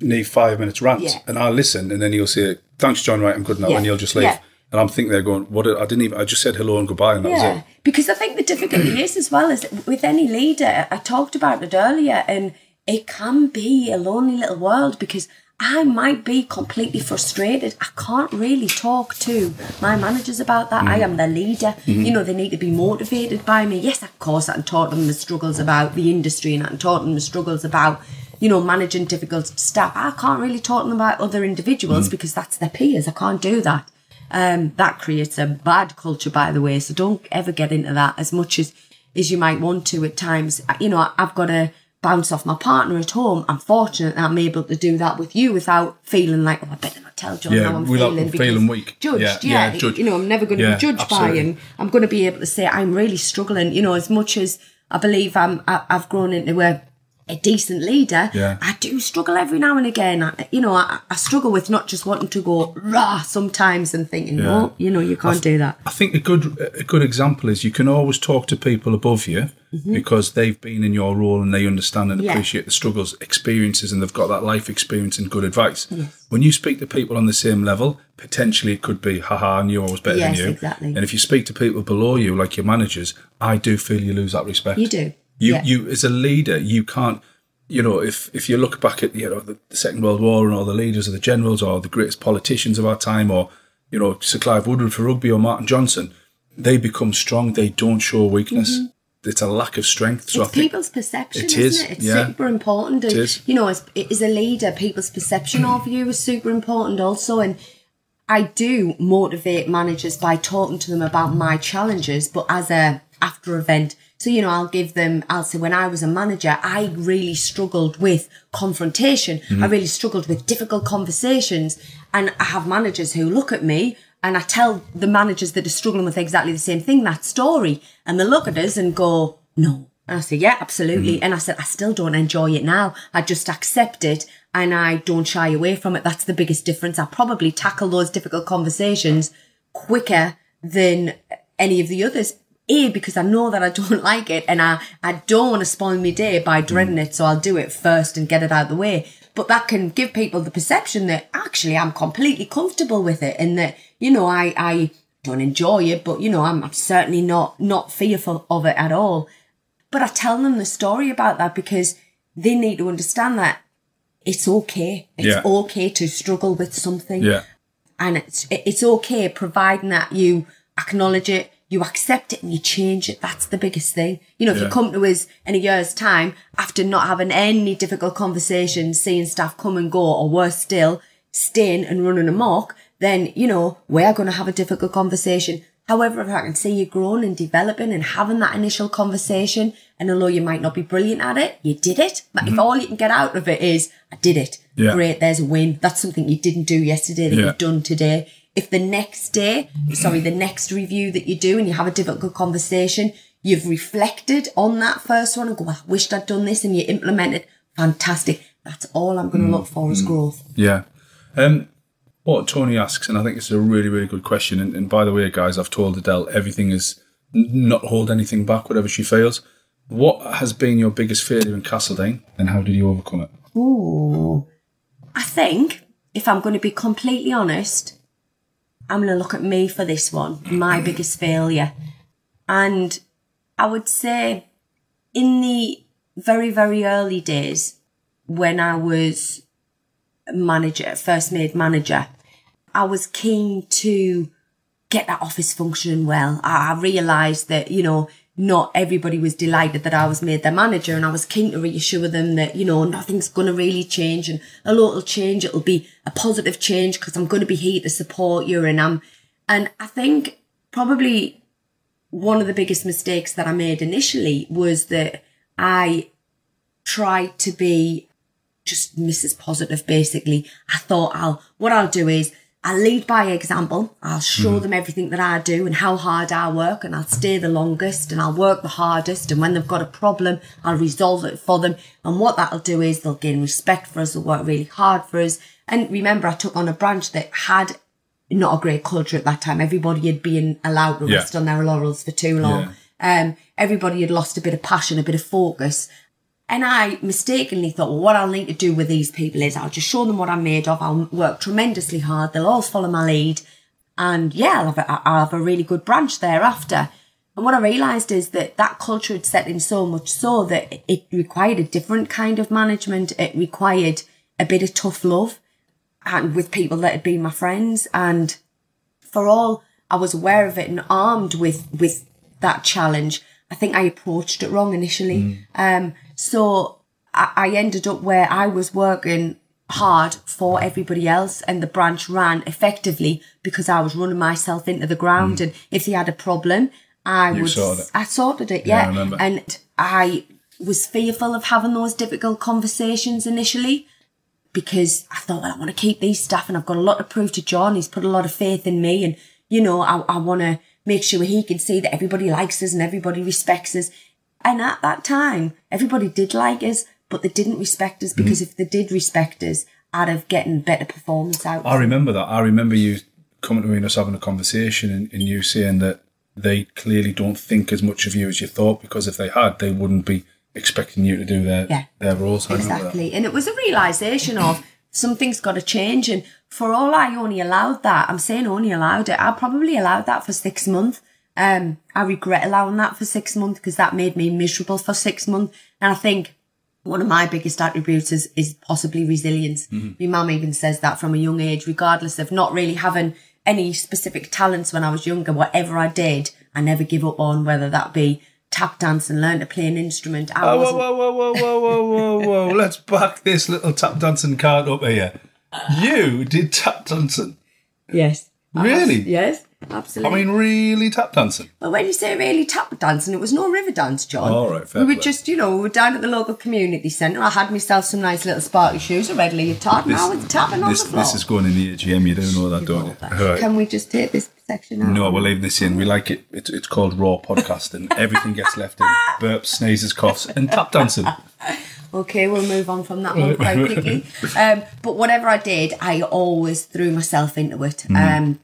need five minutes rant, Yeah. and I'll listen, and then you'll say, "Thanks, John. Right, I'm good now," Yeah. and you'll just leave. And I'm thinking they're going, "What? I didn't even. I just said hello and goodbye, and that was Yeah, it." because I think the difficulty is as well as with any leader. I talked about it earlier, and it can be a lonely little world because I might be completely frustrated. I can't really talk to my managers about that. I mm-hmm. am the leader. Mm-hmm. You know, they need to be motivated by me. Yes, of course, I can talk to them the struggles about the industry, and I can talk to them the struggles about. You know, managing difficult staff. I can't really talk to them about other individuals mm. because that's their peers. I can't do that. Um, that creates a bad culture, by the way. So don't ever get into that as much as as you might want to at times. You know, I've got to bounce off my partner at home. I'm fortunate that I'm able to do that with you without feeling like, oh, I better not tell John Yeah, how I'm feeling. feeling weak. Judged, Yeah, yeah. yeah, judged. You know, I'm never going to Yeah, be judged by absolutely. him. I'm going to be able to say I'm really struggling. You know, as much as I believe I'm, I, I've grown into a a decent leader, Yeah. I do struggle every now and again. I, you know, I, I struggle with not just wanting to go rah sometimes and thinking, no, you know, you can't do that. I think a good a good example is you can always talk to people above you because they've been in your role and they understand and Mm-hmm. Yeah. appreciate the struggles, experiences, and they've got that life experience and good advice. Yes. When you speak to people on the same level, potentially it could be, haha, I knew I was better Yes, than you. exactly. And if you speak to people below you, like your managers, I do feel you lose that respect. You do. You, Yeah. you as a leader, you can't. You know, if if you look back at you know the, the Second World War and all the leaders of the generals or the greatest politicians of our time, or you know Sir Clive Woodward for rugby or Martin Johnson, they become strong. They don't show weakness. It's a lack of strength. So Mm-hmm. it's I think people's perception, It is is, isn't it? It's yeah. super important. And, It is. You know, as, as a leader, people's perception of you is super important also. And I do motivate managers by talking to them about my challenges, but as a after event. So, you know, I'll give them, I'll say when I was a manager, I really struggled with confrontation. I mm-hmm. really struggled with difficult conversations. And I have managers who look at me and I tell the managers that are struggling with exactly the same thing, that story. And they look at us and go, no. And I say, yeah, absolutely. Mm-hmm. And I said, I still don't enjoy it now. I just accept it and I don't shy away from it. That's the biggest difference. I probably tackle those difficult conversations quicker than any of the others. A, because I know that I don't like it and I, I don't want to spoil my day by hmm. dreading it. So I'll do it first and get it out of the way. But that can give people the perception that actually I'm completely comfortable with it and that, you know, I, I don't enjoy it, but you know, I'm, I'm certainly not, not fearful of it at all. But I tell them the story about that because they need to understand that it's okay. It's Yeah. okay to struggle with something yeah, and it's it's okay providing that you acknowledge it you accept it and you change it that's the biggest thing you know if Yeah. you come to us in a year's time after not having any difficult conversations seeing staff come and go or worse still staying and running amok then you know we're going to have a difficult conversation however if i can see you growing and developing and having that initial conversation and although you might not be brilliant at it you did it but if all you can get out of it is i did it Mm-hmm. Yeah. great there's a win that's something you didn't do yesterday that Yeah. you've done today. If the next day, sorry, the next review that you do and you have a difficult conversation, you've reflected on that first one and go, I wished I'd done this and you implement it. Fantastic. That's all I'm going to look for as growth. yeah. Um, what Tony asks, and I think it's a really, really good question. And, and by the way, guys, I've told Adele everything is not hold anything back, whatever she feels. What has been your biggest failure in Castledene, and how did you overcome it? Ooh. I think, if I'm going to be completely honest, I'm going to look at me for this one, my biggest failure. And I would say in the very, very early days when I was manager, first made manager, I was keen to get that office functioning well. I, realised that, you know, not everybody was delighted that I was made their manager and I was keen to reassure them that, you know, nothing's going to really change and a lot will change. It'll be a positive change because I'm going to be here to support you and I'm, and I think probably one of the biggest mistakes that I made initially was that I tried to be just Mrs. Positive basically. I thought I'll what I'll do is I'll lead by example. I'll show them everything that I do and how hard I work and I'll stay the longest and I'll work the hardest and when they've got a problem I'll resolve it for them and what that'll do is they'll gain respect for us, they'll work really hard for us. And remember I took on a branch that had not a great culture at that time. Everybody had been allowed to Yeah. rest on their laurels for too long. Um, everybody had lost a bit of passion, a bit of focus. And I mistakenly thought, well, what I'll need to do with these people is I'll just show them what I'm made of. I'll work tremendously hard. They'll all follow my lead. And yeah, I'll have a, I'll have a really good branch thereafter. And what I realised is that that culture had set in so much so that it required a different kind of management. It required a bit of tough love and with people that had been my friends. And for all I was aware of it and armed with, with that challenge, I think I approached it wrong initially. Um, so I, I ended up where I was working hard for everybody else and the branch ran effectively because I was running myself into the ground. Hmm. And if they had a problem, I You would, sorted. I sorted it. Yeah, I Yeah. remember. and I was fearful of having those difficult conversations initially because I thought, well, I want to keep these staff and I've got a lot to prove to John. He's put a lot of faith in me and, you know, I, I want to make sure he can see that everybody likes us and everybody respects us. And at that time, everybody did like us, but they didn't respect us because mm-hmm. if they did respect us, I'd have gotten better performance out. of I remember that. I remember you coming to me and us having a conversation and, and you saying that they clearly don't think as much of you as you thought because if they had, they wouldn't be expecting you to do their Yeah. their roles. I. Exactly. And it was a realization of something's got to change. And for all I only allowed that, I'm saying only allowed it, I probably allowed that for six months. Um, I regret allowing that for six months because that made me miserable for six months. And I think one of my biggest attributes is, is possibly resilience. My mum even says that from a young age, regardless of not really having any specific talents when I was younger, whatever I did, I never give up on, whether that be tap dance and learn to play an instrument. I Oh, whoa, whoa, whoa, whoa, whoa, whoa, whoa, whoa! Let's back this little tap dancing card up here. You did tap dancing. Yes. Really? Yes, I mean, really tap dancing. but when you say really tap dancing, it was no Riverdance, John. All right, fair we were play. just, you know, we were down at the local community centre. I had myself some nice little sparkly shoes, a red leotard, and I was tapping on this, the floor. this is going in the AGM. You don't know that, don't you? Right. Can we just take this section out? No, we're leaving this in. We like it. It's, it's called raw podcasting. And everything gets left in. Burps, sneezes, coughs, and tap dancing. Okay, we'll move on from that one quite quickly. Um, but whatever I did, I always threw myself into it. Um,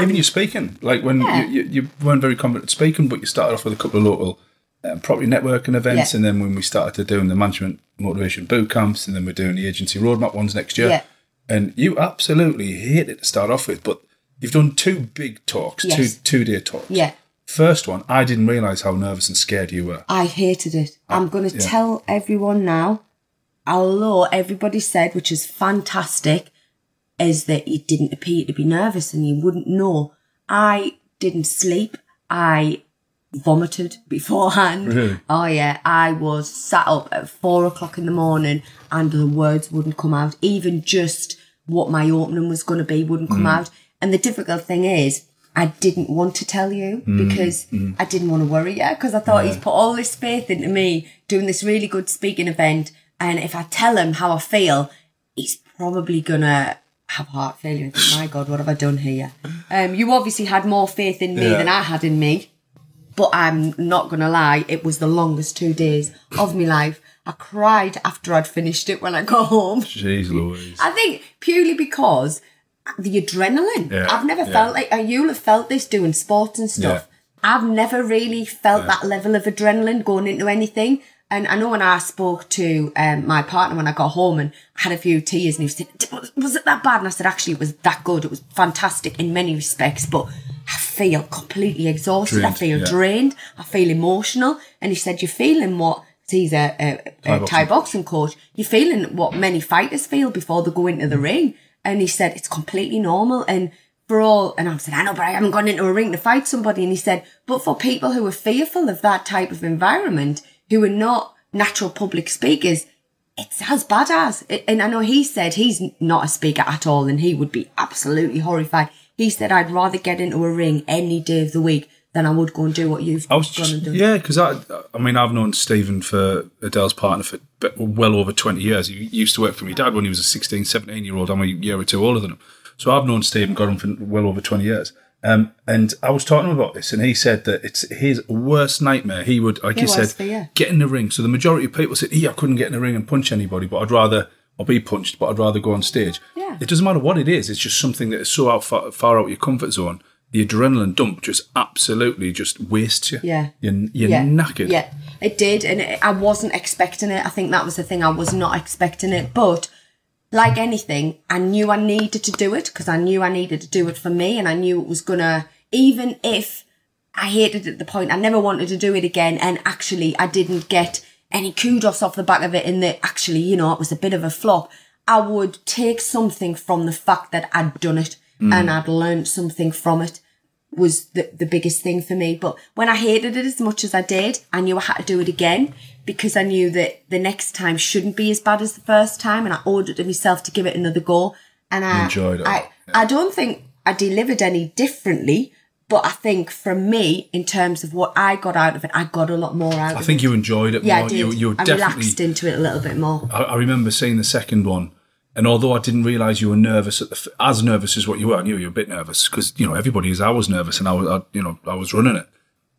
Even your speaking, like when Yeah. you, you, you weren't very confident speaking, but you started off with a couple of local um, property networking events, Yeah. and then when we started to doing the management motivation boot camps, and then we're doing the agency roadmap ones next year. Yeah. And you absolutely hate it to start off with, but you've done two big talks, Yes. two two day talks. yeah, First one, I didn't realise how nervous and scared you were. I hated it. I'm going to yeah. tell everyone now, although everybody said, which is fantastic, is that you didn't appear to be nervous and you wouldn't know. I didn't sleep. I vomited beforehand. Really? Oh yeah, I was sat up at four o'clock in the morning and the words wouldn't come out. Even just what my opening was going to be wouldn't come mm. out. And the difficult thing is, I didn't want to tell you mm, because mm. I didn't want to worry you because I thought he's put all this faith into me doing this really good speaking event. And if I tell him how I feel, he's probably gonna have heart failure. think, My God, what have I done here? Um, you obviously had more faith in me Yeah. than I had in me. But I'm not gonna lie, it was the longest two days of my life. I cried after I'd finished it when I got home. Jeez Louise. I think purely because the adrenaline. Yeah, I've never yeah. felt like uh, you'll have felt this doing sports and stuff. I've never really felt that level of adrenaline going into anything. And I know when I spoke to um, my partner when I got home and had a few tears and he said, was, was it that bad? And I said, actually, it was that good. It was fantastic in many respects, but I feel completely exhausted. I feel yeah. drained. I feel emotional. And he said, you're feeling what?" he's a, a, a Thai Thai boxing. boxing coach, you're feeling what many fighters feel before they go into the ring. And he said, it's completely normal. And for all, and I said, I know, but I haven't gone into a ring to fight somebody. And he said, but for people who are fearful of that type of environment, who are not natural public speakers, it's as bad as. And I know he said he's not a speaker at all and he would be absolutely horrified. He said, I'd rather get into a ring any day of the week than I would go and do what you've I was gone just, and done. yeah, because I, I mean, I've known Stephen for Adele's partner for well over 20 years. He used to work for my dad when he was a 16, 17 year old. I'm a year or two older than him. So I've known Stephen, got him for well over 20 years. Um, and I was talking about this, and he said that it's his worst nightmare. He would, like It was said, get in the ring. So the majority of people said, yeah, I couldn't get in the ring and punch anybody, but I'd rather, or be punched, but I'd rather go on stage. Yeah. It doesn't matter what it is. It's just something that is so out far, far out your comfort zone. The adrenaline dump just absolutely just wastes you. Yeah. You're, you're knackered. Yeah, it did, and it, I wasn't expecting it. I think that was the thing. I was not expecting it, but like anything, I knew I needed to do it because I knew I needed to do it for me, and I knew it was gonna. Even if I hated it at the point, I never wanted to do it again, and actually, I didn't get any kudos off the back of it. In that, actually, you know, it was a bit of a flop. I would take something from the fact that I'd done it mm. and I'd learned something from it was the, the biggest thing for me. But when I hated it as much as I did, I knew I had to do it again because I knew that the next time shouldn't be as bad as the first time. And I ordered it myself to give it another go. And I enjoyed it. I, I don't think I delivered any differently, but I think from me, in terms of what I got out of it, I got a lot more out I think it. you enjoyed it yeah, more. I did. You, you I definitely. relaxed into it a little bit more. I, I remember seeing the second one, and although I didn't realise you were nervous, at the, f- as nervous as what you were, I knew you were a bit nervous because you know everybody is. I was nervous, and I was, I, you know, I was running it.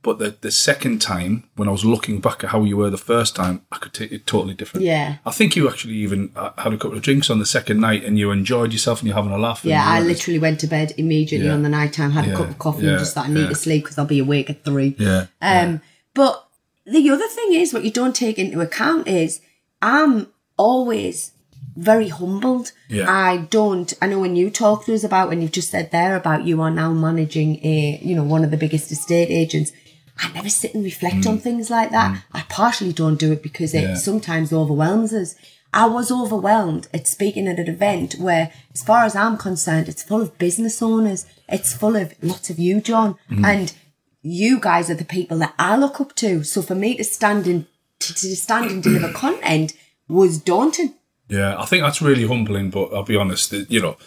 But the, the second time, when I was looking back at how you were the first time, I could take it totally different. Yeah. I think you actually even uh, had a couple of drinks on the second night and you enjoyed yourself and you're having a laugh. Yeah, I literally went to bed immediately Yeah. on the night time, had Yeah, a cup of coffee, yeah, and just thought I need to sleep because I'll be awake at three. Yeah. Um, but the other thing is, what you don't take into account is I'm always very humbled. Yeah. I don't. I know when you talk to us about when you've just said there about you are now managing a, you know, one of the biggest estate agents. I never sit and reflect on things like that. I partially don't do it because it Mm. Yeah. sometimes overwhelms us. I was overwhelmed at speaking at an event where, as far as I'm concerned, it's full of business owners. It's full of lots of you, John, Mm-hmm. and you guys are the people that I look up to. So for me to stand in to, to stand and deliver content was daunting. Yeah, I think that's really humbling, but I'll be honest, you know,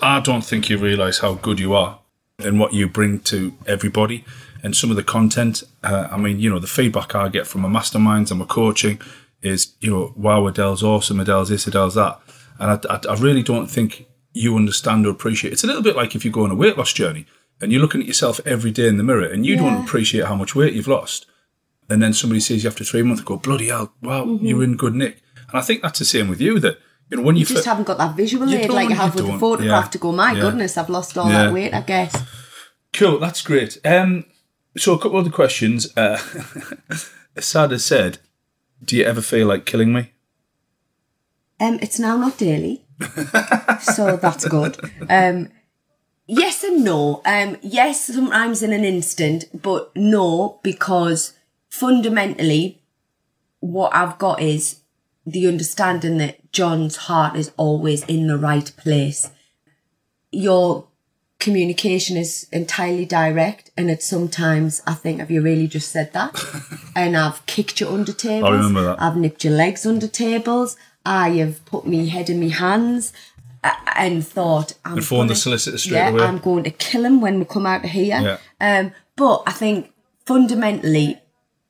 I don't think you realise how good you are and what you bring to everybody and some of the content. Uh, I mean, you know, the feedback I get from my masterminds and my coaching is, you know, wow, Adele's awesome, Adele's this, Adele's that. And I, I, I really don't think you understand or appreciate. It's a little bit like if you go on a weight loss journey and you're looking at yourself every day in the mirror and you don't appreciate how much weight you've lost and then somebody sees you after three months and go, bloody hell, wow, you're in good nick. And I think that's the same with you that, you know, when you, You just fir- haven't got that visual aid like you have you with the photograph yeah, to go, my yeah. goodness, I've lost all Yeah. that weight, I guess. Cool, that's great. Um, so a couple of the questions. Uh, Sad has said, do you ever feel like killing me? Um, it's now not daily, so that's good. Um, yes and no. Um, yes, sometimes in an instant, but no, because fundamentally, what I've got is the understanding that John's heart is always in the right place. Your communication is entirely direct, and it's sometimes I think, have you really just said that? and I've kicked you under tables. I remember that. I've nipped your legs under tables. I have put me head in me hands and thought I'm And the solicitor straight yeah, away. I'm going to kill him when we come out of here. Yeah. Um, but I think fundamentally,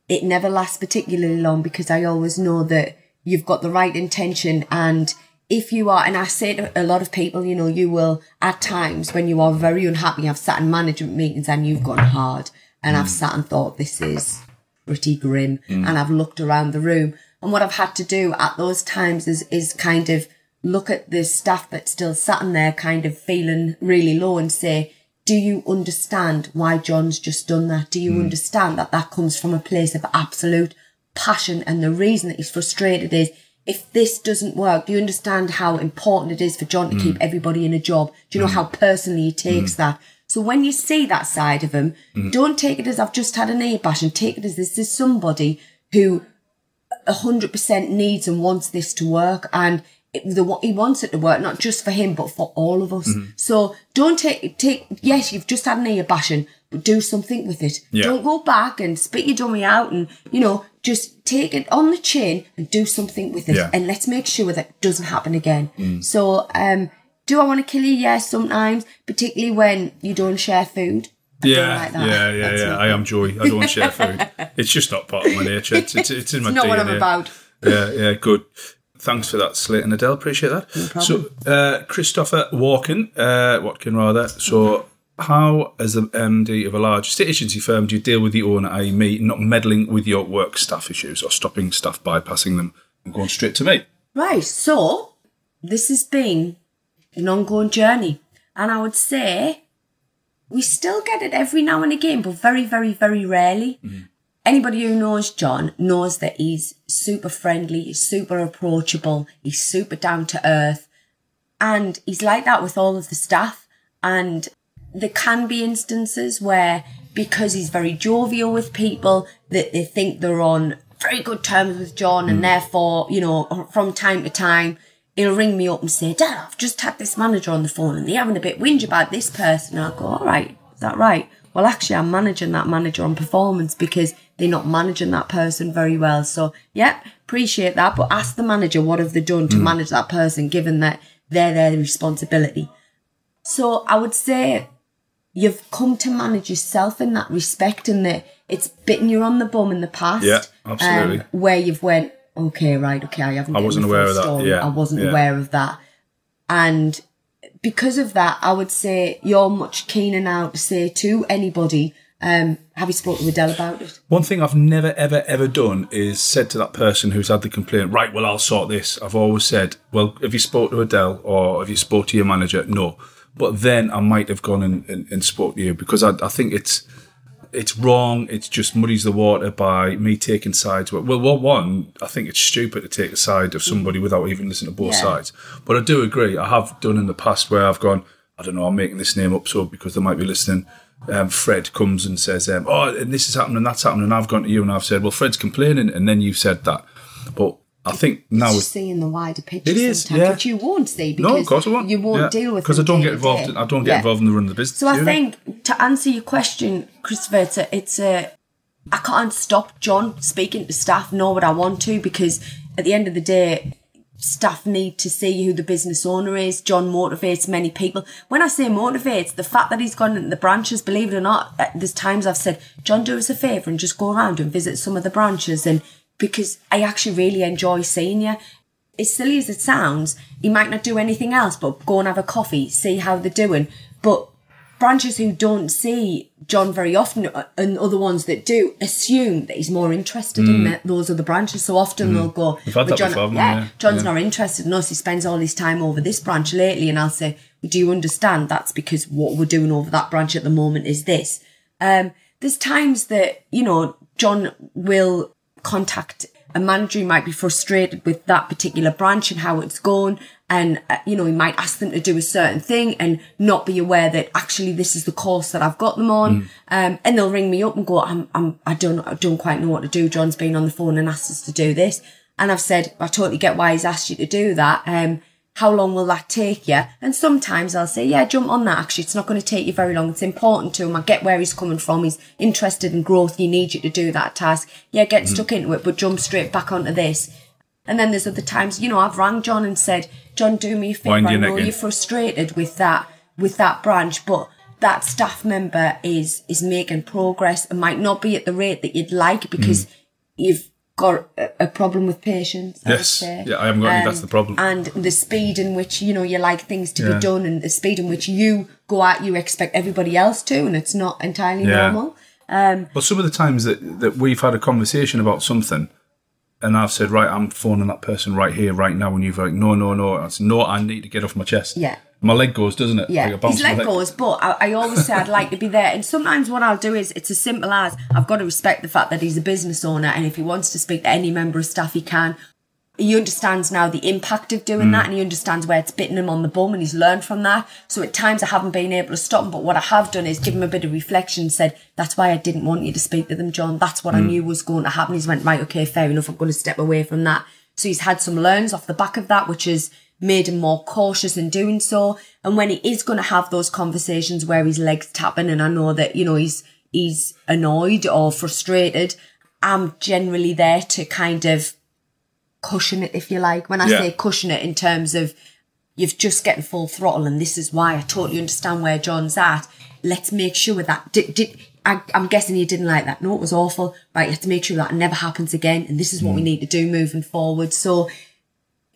it never lasts particularly long because I always know that you've got the right intention and if you are, and I say to a lot of people, you know, you will at times when you are very unhappy, I've sat in management meetings and you've gone hard and I've mm. sat and thought this is pretty grim mm. and I've looked around the room and what I've had to do at those times is, is kind of look at the staff that's still sat in there kind of feeling really low and say, do you understand why John's just done that? Do you mm. understand that that comes from a place of absolute passion? And the reason that he's frustrated is if this doesn't work, do you understand how important it is for John to keep mm. everybody in a job? Do you know mm. how personally he takes mm. that? So when you see that side of him, don't take it as I've just had an ear bash and take it as this is somebody who hundred percent needs and wants this to work, and the what he wants it to work not just for him but for all of us. Mm-hmm. So don't take take. Yes, you've just had an ear bashing, but do something with it. Yeah. Don't go back and spit your dummy out, and you know just take it on the chin and do something with it, Yeah. Mm. and let's make sure that doesn't happen again. So, um, do I want to kill you? Yes, sometimes, particularly when you don't share food. I Yeah, like yeah, yeah, That's yeah. I am Joy. I don't share food. It's just not part of my nature. It's, it's, it's in my It's not what I'm about. Yeah, yeah, good. Thanks for that, Slate and Adele. Appreciate that. So, uh, Christopher Walken, uh, Watkin rather. So, how, as the MD of a large estate agency firm, do you deal with the owner, i.e., me, not meddling with your work staff issues or stopping staff bypassing them and going straight to me? Right, so this has been an ongoing journey, and I would say we still get it every now and again, but very, very, very rarely. Anybody who knows John knows that he's super friendly, he's super approachable, he's super down to earth, and he's like that with all of the staff. And there can be instances where, because he's very jovial with people, that they think they're on very good terms with John, and hmm. therefore, you know, from time to time, he'll ring me up and say, Dad, I've just had this manager on the phone and they're having a bit whinge about this person. And I'll go, all right, is that right? Well, actually, I'm managing that manager on performance because they're not managing that person very well. So, yep, appreciate that. But ask the manager what have they done to manage that person, given that they're their responsibility. So I would say you've come to manage yourself in that respect and that it's bitten you on the bum in the past. Yeah, absolutely. um, where you've went, okay, right, okay, I haven't I wasn't aware of that, yeah, I wasn't yeah. aware of that. And because of that, I would say you're much keener now to say to anybody, Um, have you spoken to Adele about it? One thing I've never, ever, ever done is said to that person who's had the complaint, right, well, I'll sort this. I've always said, well, have you spoke to Adele or have you spoke to your manager? No. But then I might have gone and, and, and spoke to you because I, I think it's it's wrong. It just muddies the water by me taking sides. Well, well, one, I think it's stupid to take a side of somebody without even listening to both Yeah. sides. But I do agree. I have done in the past where I've gone, I don't know, I'm making this name up so because they might be listening. Um, Fred comes and says, um, "Oh, and this is happening, and that's happening," and I've gone to you and I've said, "Well, Fred's complaining," and then you've said that. But I think now It's it's seeing the wider picture It is, sometimes, yeah. which you won't see because no, of course I won't. you won't Yeah. deal with because I don't get involved. In, I don't get Yeah. involved in the run of the business. So I think to answer your question, Christopher, it's a, it's a I can't stop John speaking to staff, nor would I want to, because at the end of the day, staff need to see who the business owner is. John motivates many people. When I say motivates, the fact that he's gone into the branches, believe it or not, there's times I've said, John, do us a favour and just go around and visit some of the branches and because I actually really enjoy seeing you. As silly as it sounds, he might not do anything else but go and have a coffee, see how they're doing. But branches who don't see John very often uh, and other ones that do assume that he's more interested in the, those other branches. So often they'll go, Mm. "Well, John, before, yeah, Yeah. John's Yeah. not interested in us. He spends all his time over this branch lately. And I'll say, do you understand? That's because what we're doing over that branch at the moment is this. Um, there's times that, you know, John will contact a manager who might be frustrated with that particular branch and how it's gone. And, uh, you know, he might ask them to do a certain thing and not be aware that actually this is the course that I've got them on. Um, and they'll ring me up and go, I'm, I'm, I don't, I don't quite know what to do. John's been on the phone and asked us to do this. And I've said, I totally get why he's asked you to do that. Um, how long will that take you? And sometimes I'll say, yeah, jump on that. Actually, it's not going to take you very long. It's important to him. I get where he's coming from. He's interested in growth. He needs you to do that task. Yeah, get stuck into it, but jump straight back onto this. And then there's other times, you know, I've rang John and said, John, do me a favour. Wind I know you're frustrated with that, with that branch, but that staff member is, is making progress and might not be at the rate that you'd like because Mm. you've got a, problem with patience. I Yes. Yeah, I haven't got any, that's the um, problem. And the speed in which, you know, you like things to Yeah. be done and the speed in which you go out, you expect everybody else to, and it's not entirely Yeah. normal. Um, but some of the times that, that we've had a conversation about something, and I've said, right, I'm phoning that person right here, right now, and you've like, no, no, no. I said, no, I need to get off my chest. Yeah. My leg goes, doesn't it? Yeah, Like his my leg goes, but I, I always say I'd like to be there. And sometimes what I'll do is it's as simple as I've got to respect the fact that he's a business owner, and if he wants to speak to any member of staff, he can. He understands now the impact of doing hmm. that, and he understands where it's bitten him on the bum, and he's learned from that. So at times I haven't been able to stop him, but what I have done is give him a bit of reflection. Said that's why I didn't want you to speak to them, John. That's what I hmm. knew was going to happen. He's went right, okay, fair enough. I'm going to step away from that. So he's had some learns off the back of that, which has made him more cautious in doing so. And when he is going to have those conversations where his legs tapping, and I know that you know he's he's annoyed or frustrated, I'm generally there to kind of cushion it, if you like. When I Yeah. say cushion it in terms of you've just getting full throttle, and this is why I totally understand where John's at. Let's make sure that did, did I, I'm guessing you didn't like that. No, it was awful. Right, you have to make sure that never happens again, and this is what we mm. need to do moving forward. So,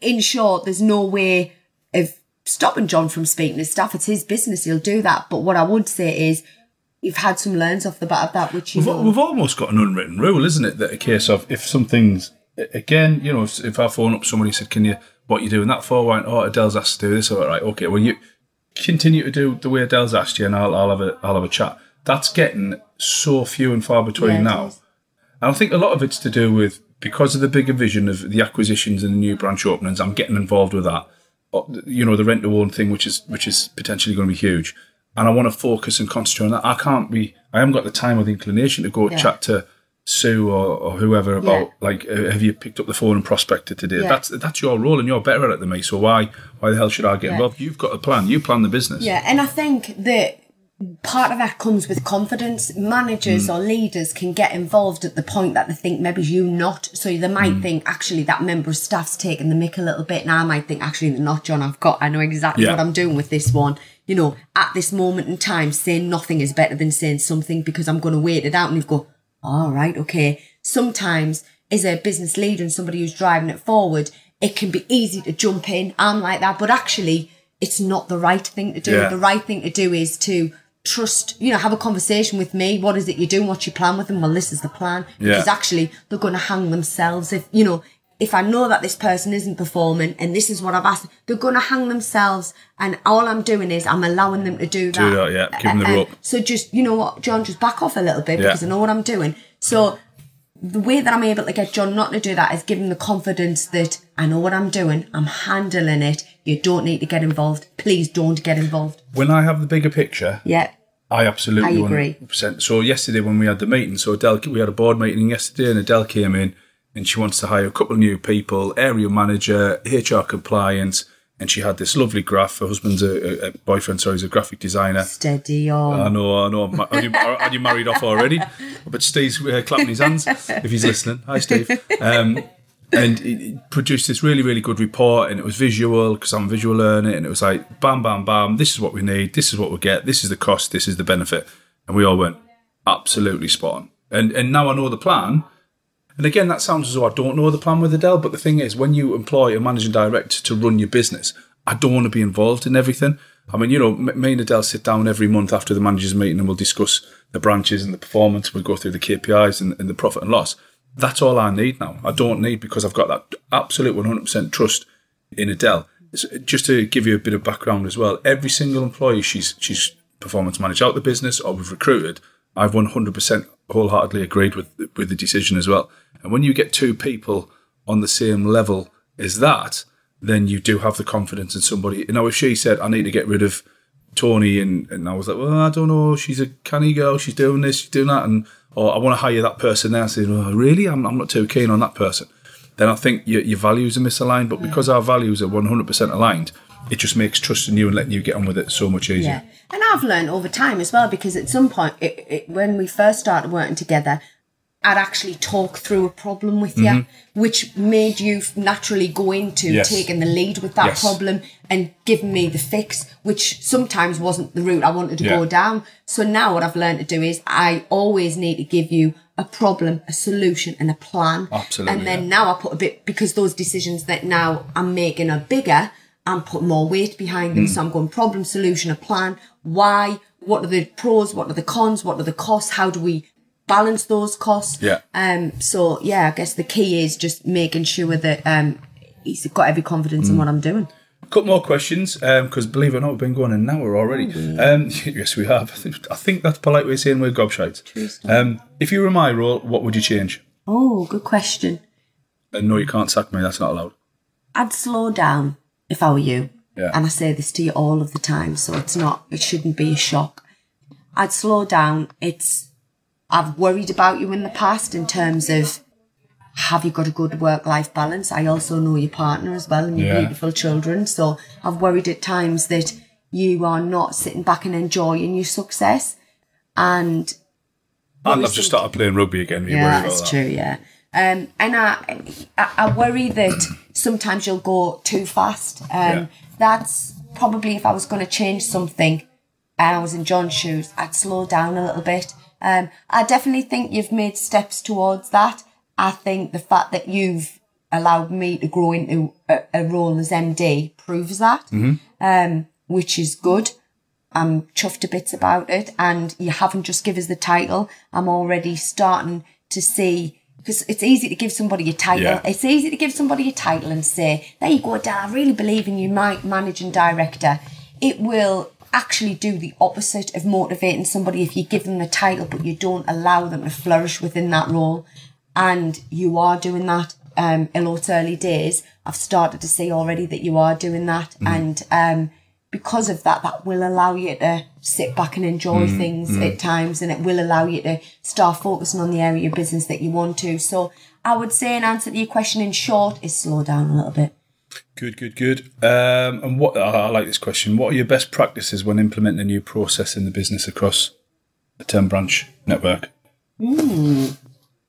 in short, there's no way of stopping John from speaking to staff. It's his business; he'll do that. But what I would say is, you've had some learns off the bat of that, which We've, we've almost got an unwritten rule, isn't it? That a case of if something's again, you know, if, if I phone up somebody and said, "Can you what you doing that for?" Went, "Oh, Adele's asked to do this." All right, okay. Well, you continue to do the way Adele's asked you, and I'll, I'll have a I'll have a chat. That's getting so few and far between Yeah, now. And I think a lot of it's to do with because of the bigger vision of the acquisitions and the new branch openings. I'm getting involved with that. Uh, You know, the rent to own thing, which is which is potentially going to be huge. And I want to focus and concentrate on that. I can't be. I haven't got the time or the inclination to go Yeah. chat to Sue or, or whoever about Yeah. like, uh, have you picked up the phone and prospected today? Yeah. That's that's your role, and you're better at it than me. So why why the hell should I get involved? You've got a plan. You plan the business. Yeah, and I think that part of that comes with confidence. Managers hmm. or leaders can get involved at the point that they think maybe you not. So they might hmm. think actually that member of staff's taking the mick a little bit. And I might think actually they're not, John. I've got, I know exactly Yeah. what I'm doing with this one. You know, at this moment in time, saying nothing is better than saying something because I'm going to wait it out. And you go, all right, okay. Sometimes as a business leader and somebody who's driving it forward, it can be easy to jump in. I'm like that, but actually it's not the right thing to do. Yeah. The right thing to do is to trust, you know, have a conversation with me. What is it you're doing? What's your plan with them? Well, this is the plan. Yeah. Because actually they're going to hang themselves if, you know, if I know that this person isn't performing and this is what I've asked, they're going to hang themselves. And all I'm doing is I'm allowing them to do that. Do that, yeah. Give them the rope. So just, you know what, John, just back off a little bit Yeah. because I know what I'm doing. So the way that I'm able to get John not to do that is give him the confidence that I know what I'm doing. I'm handling it. You don't need to get involved. Please don't get involved. When I have the bigger picture, Yeah. I absolutely I agree. 100%. So yesterday when we had the meeting, so Adele, we had a board meeting yesterday, and Adele came in, and she wants to hire a couple of new people, area manager, HR compliance, and she had this lovely graph. Her husband's a, a, boyfriend, sorry, he's a graphic designer. Steady on. I know, I know. Had you, you married off already? But Steve's uh, clapping his hands if he's listening. Hi, Steve. Um, and it, produced this really, really good report, and it was visual because I'm a visual learner, and it was like, bam, bam, bam. This is what we need. This is what we get. This is the cost. This is the benefit. And we all went absolutely spot on. And and now I know the plan. And again, that sounds as though I don't know the plan with Adele. But the thing is, when you employ a managing director to run your business, I don't want to be involved in everything. I mean, you know, me and Adele sit down every month after the managers' meeting and we'll discuss the branches and the performance. We'll go through the KPIs and, and the profit and loss. That's all I need now. I don't need because I've got that absolute 100% trust in Adele. Just to give you a bit of background as well, every single employee she's she's performance managed out the business or we've recruited, I've 100% wholeheartedly agreed with with the decision as well. And when you get two people on the same level as that, then you do have the confidence in somebody. You know, if she said, "I need to get rid of Tony," and, and I was like, "Well, I don't know. She's a canny girl. She's doing this. She's doing that," and or I want to hire that person now. I said, "Oh, really? I'm, I'm not too keen on that person." Then I think your, your values are misaligned. But because our values are 100% aligned, it just makes trusting you and letting you get on with it so much easier. Yeah. And I've learned over time as well because at some point, it, it, when we first started working together, I'd actually talk through a problem with you, which made you naturally go into Mm-hmm. Yes. taking the lead with that Yes. problem and giving me the fix, which sometimes wasn't the route I wanted to Yeah. go down. So now what I've learned to do is I always need to give you a problem, a solution, and a plan. Absolutely, And then yeah. now I put a bit because those decisions that now I'm making are bigger. I'm putting more weight behind them. So I'm going problem, solution, a plan. Why? What are the pros? What are the cons? What are the costs? How do we balance those costs? Yeah. Um. So yeah, I guess the key is just making sure that um he's got every confidence Mm. in what I'm doing. A couple more questions because believe it or not, we've been going an hour already. Um, yes, we have. I think, I think that's a polite way of saying we're gobshites. Um, if you were my role, what would you change? Oh, good question. And no, you can't sack me. That's not allowed. I'd slow down if I were you. Yeah. And I say this to you all of the time, so it's not, it shouldn't be a shock. I'd slow down. It's, I've worried about you in the past in terms of have you got a good work life balance? I also know your partner as well and your Yeah. beautiful children. So I've worried at times that you are not sitting back and enjoying your success. And And I've just started playing rugby again. You yeah, that's that. true. Yeah, um, and I, I, I worry that sometimes you'll go too fast. Um, Yeah. That's probably if I was going to change something, and I was in John's shoes, I'd slow down a little bit. Um, I definitely think you've made steps towards that. I think the fact that you've allowed me to grow into a, a role as MD proves that, um, which is good. I'm chuffed to bits about it. And you haven't just give us the title. I'm already starting to see because it's easy to give somebody a title. Yeah. It's easy to give somebody a title and say, "There you go, Dad. I really believe in you, my managing director." It will actually do the opposite of motivating somebody if you give them the title but you don't allow them to flourish within that role. And you are doing that. Um, although it's early days, I've started to see already that you are doing that, and um, because of that, that will allow you to sit back and enjoy things at times and it will allow you to start focusing on the area of business that you want to. So I would say an answer to your question in short is slow down a little bit. Good, good, good. Um, and what I I like this question. What are your best practices when implementing a new process in the business across a ten branch network?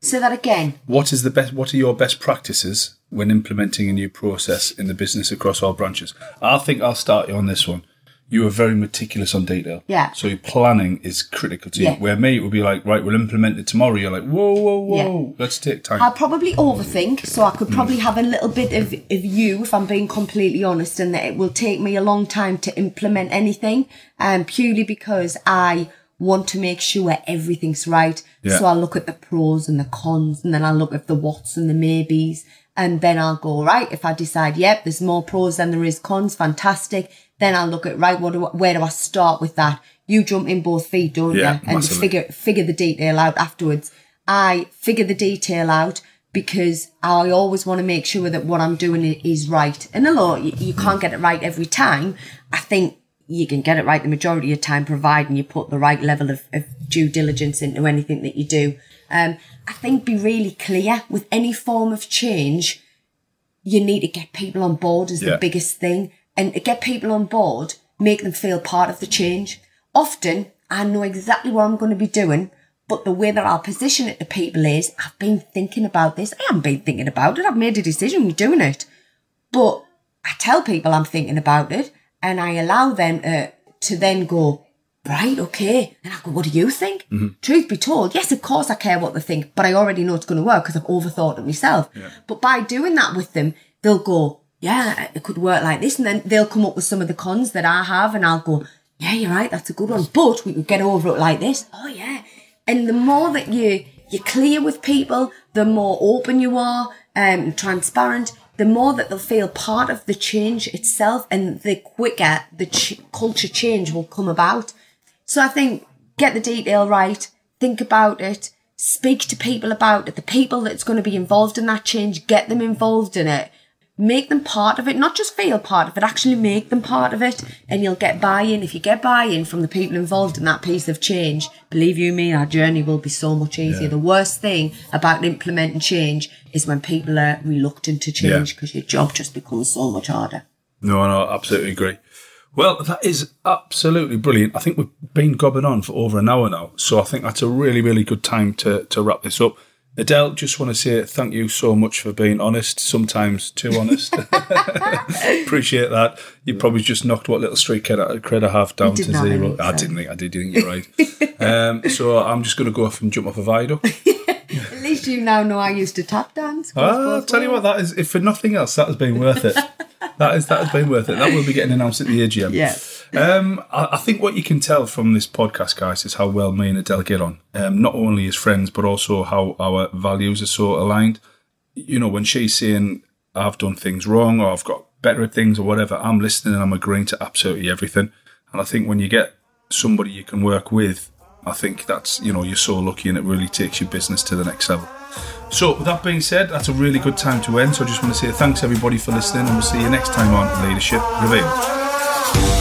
Say that again. What is the best? What are your best practices when implementing a new process in the business across all branches? I think I'll start you on this one. You are very meticulous on detail. Yeah. So your planning is critical to you. Yeah. Where me, it would be like, right, we'll implement it tomorrow. You're like, whoa, whoa, whoa, Yeah. let's take time. I'll probably overthink, so I could probably have a little bit of, of you, if I'm being completely honest, and that it will take me a long time to implement anything, um, purely because I want to make sure everything's right. Yeah. So I'll look at the pros and the cons, and then I'll look at the whats and the maybes, and then I'll go, right, if I decide, yep, there's more pros than there is cons, fantastic. Then I'll look at, right, what do I, where do I start with that? You jump in both feet, don't Yeah, you? And massively. figure, figure the detail out afterwards. I figure the detail out because I always want to make sure that what I'm doing is right. And although you, you can't get it right every time, I think you can get it right the majority of the time, providing you put the right level of, of due diligence into anything that you do. Um, I think be really clear with any form of change. You need to get people on board is Yeah. the biggest thing, and get people on board, make them feel part of the change. Often, I know exactly what I'm going to be doing, but the way that I'll position it to people is, I've been thinking about this. I haven't been thinking about it. I've made a decision. We're doing it. But I tell people I'm thinking about it and I allow them uh, to then go, right, okay. And I go, what do you think? Truth be told, yes, of course I care what they think, but I already know it's going to work because I've overthought it myself. But by doing that with them, they'll go, yeah, it could work like this. And then they'll come up with some of the cons that I have and I'll go, yeah, you're right, that's a good one. But we could get over it like this. Oh, yeah. And the more that you, you're clear with people, the more open you are, um, transparent, the more that they'll feel part of the change itself and the quicker the ch- culture change will come about. So I think get the detail right, think about it, speak to people about it, the people that's going to be involved in that change, get them involved in it. Make them part of it, not just feel part of it, actually make them part of it, and you'll get buy in. If you get buy in from the people involved in that piece of change, believe you me, our journey will be so much easier. Yeah. The worst thing about implementing change is when people are reluctant to change because your job just becomes so much harder. No, no, absolutely agree. Well, that is absolutely brilliant. I think we've been gobbing on for over an hour now, so I think that's a really, really good time to, to wrap this up. Adele, just want to say thank you so much for being honest, sometimes too honest. Appreciate that. You probably just knocked what little street cred I, cred I have down to zero. I so. didn't think I did, You think you're Right. um, so I'm just going to go off and jump off a viaduct. At least you now know I used to tap dance. Ah, I'll tell you what, that is, if for nothing else, that has been worth it. that is that has been worth it. That will be getting announced at the AGM. Yeah. Um, I, I think what you can tell from this podcast, guys, is how well me and Adele get on. Um, not only as friends, but also how our values are so aligned. You know, when she's saying I've done things wrong or I've got better at things or whatever, I'm listening and I'm agreeing to absolutely everything. And I think when you get somebody you can work with, I think that's you know you're so lucky and it really takes your business to the next level. So with that being said, that's a really good time to end. So I just want to say thanks everybody for listening, and we'll see you next time on Leadership Revealed.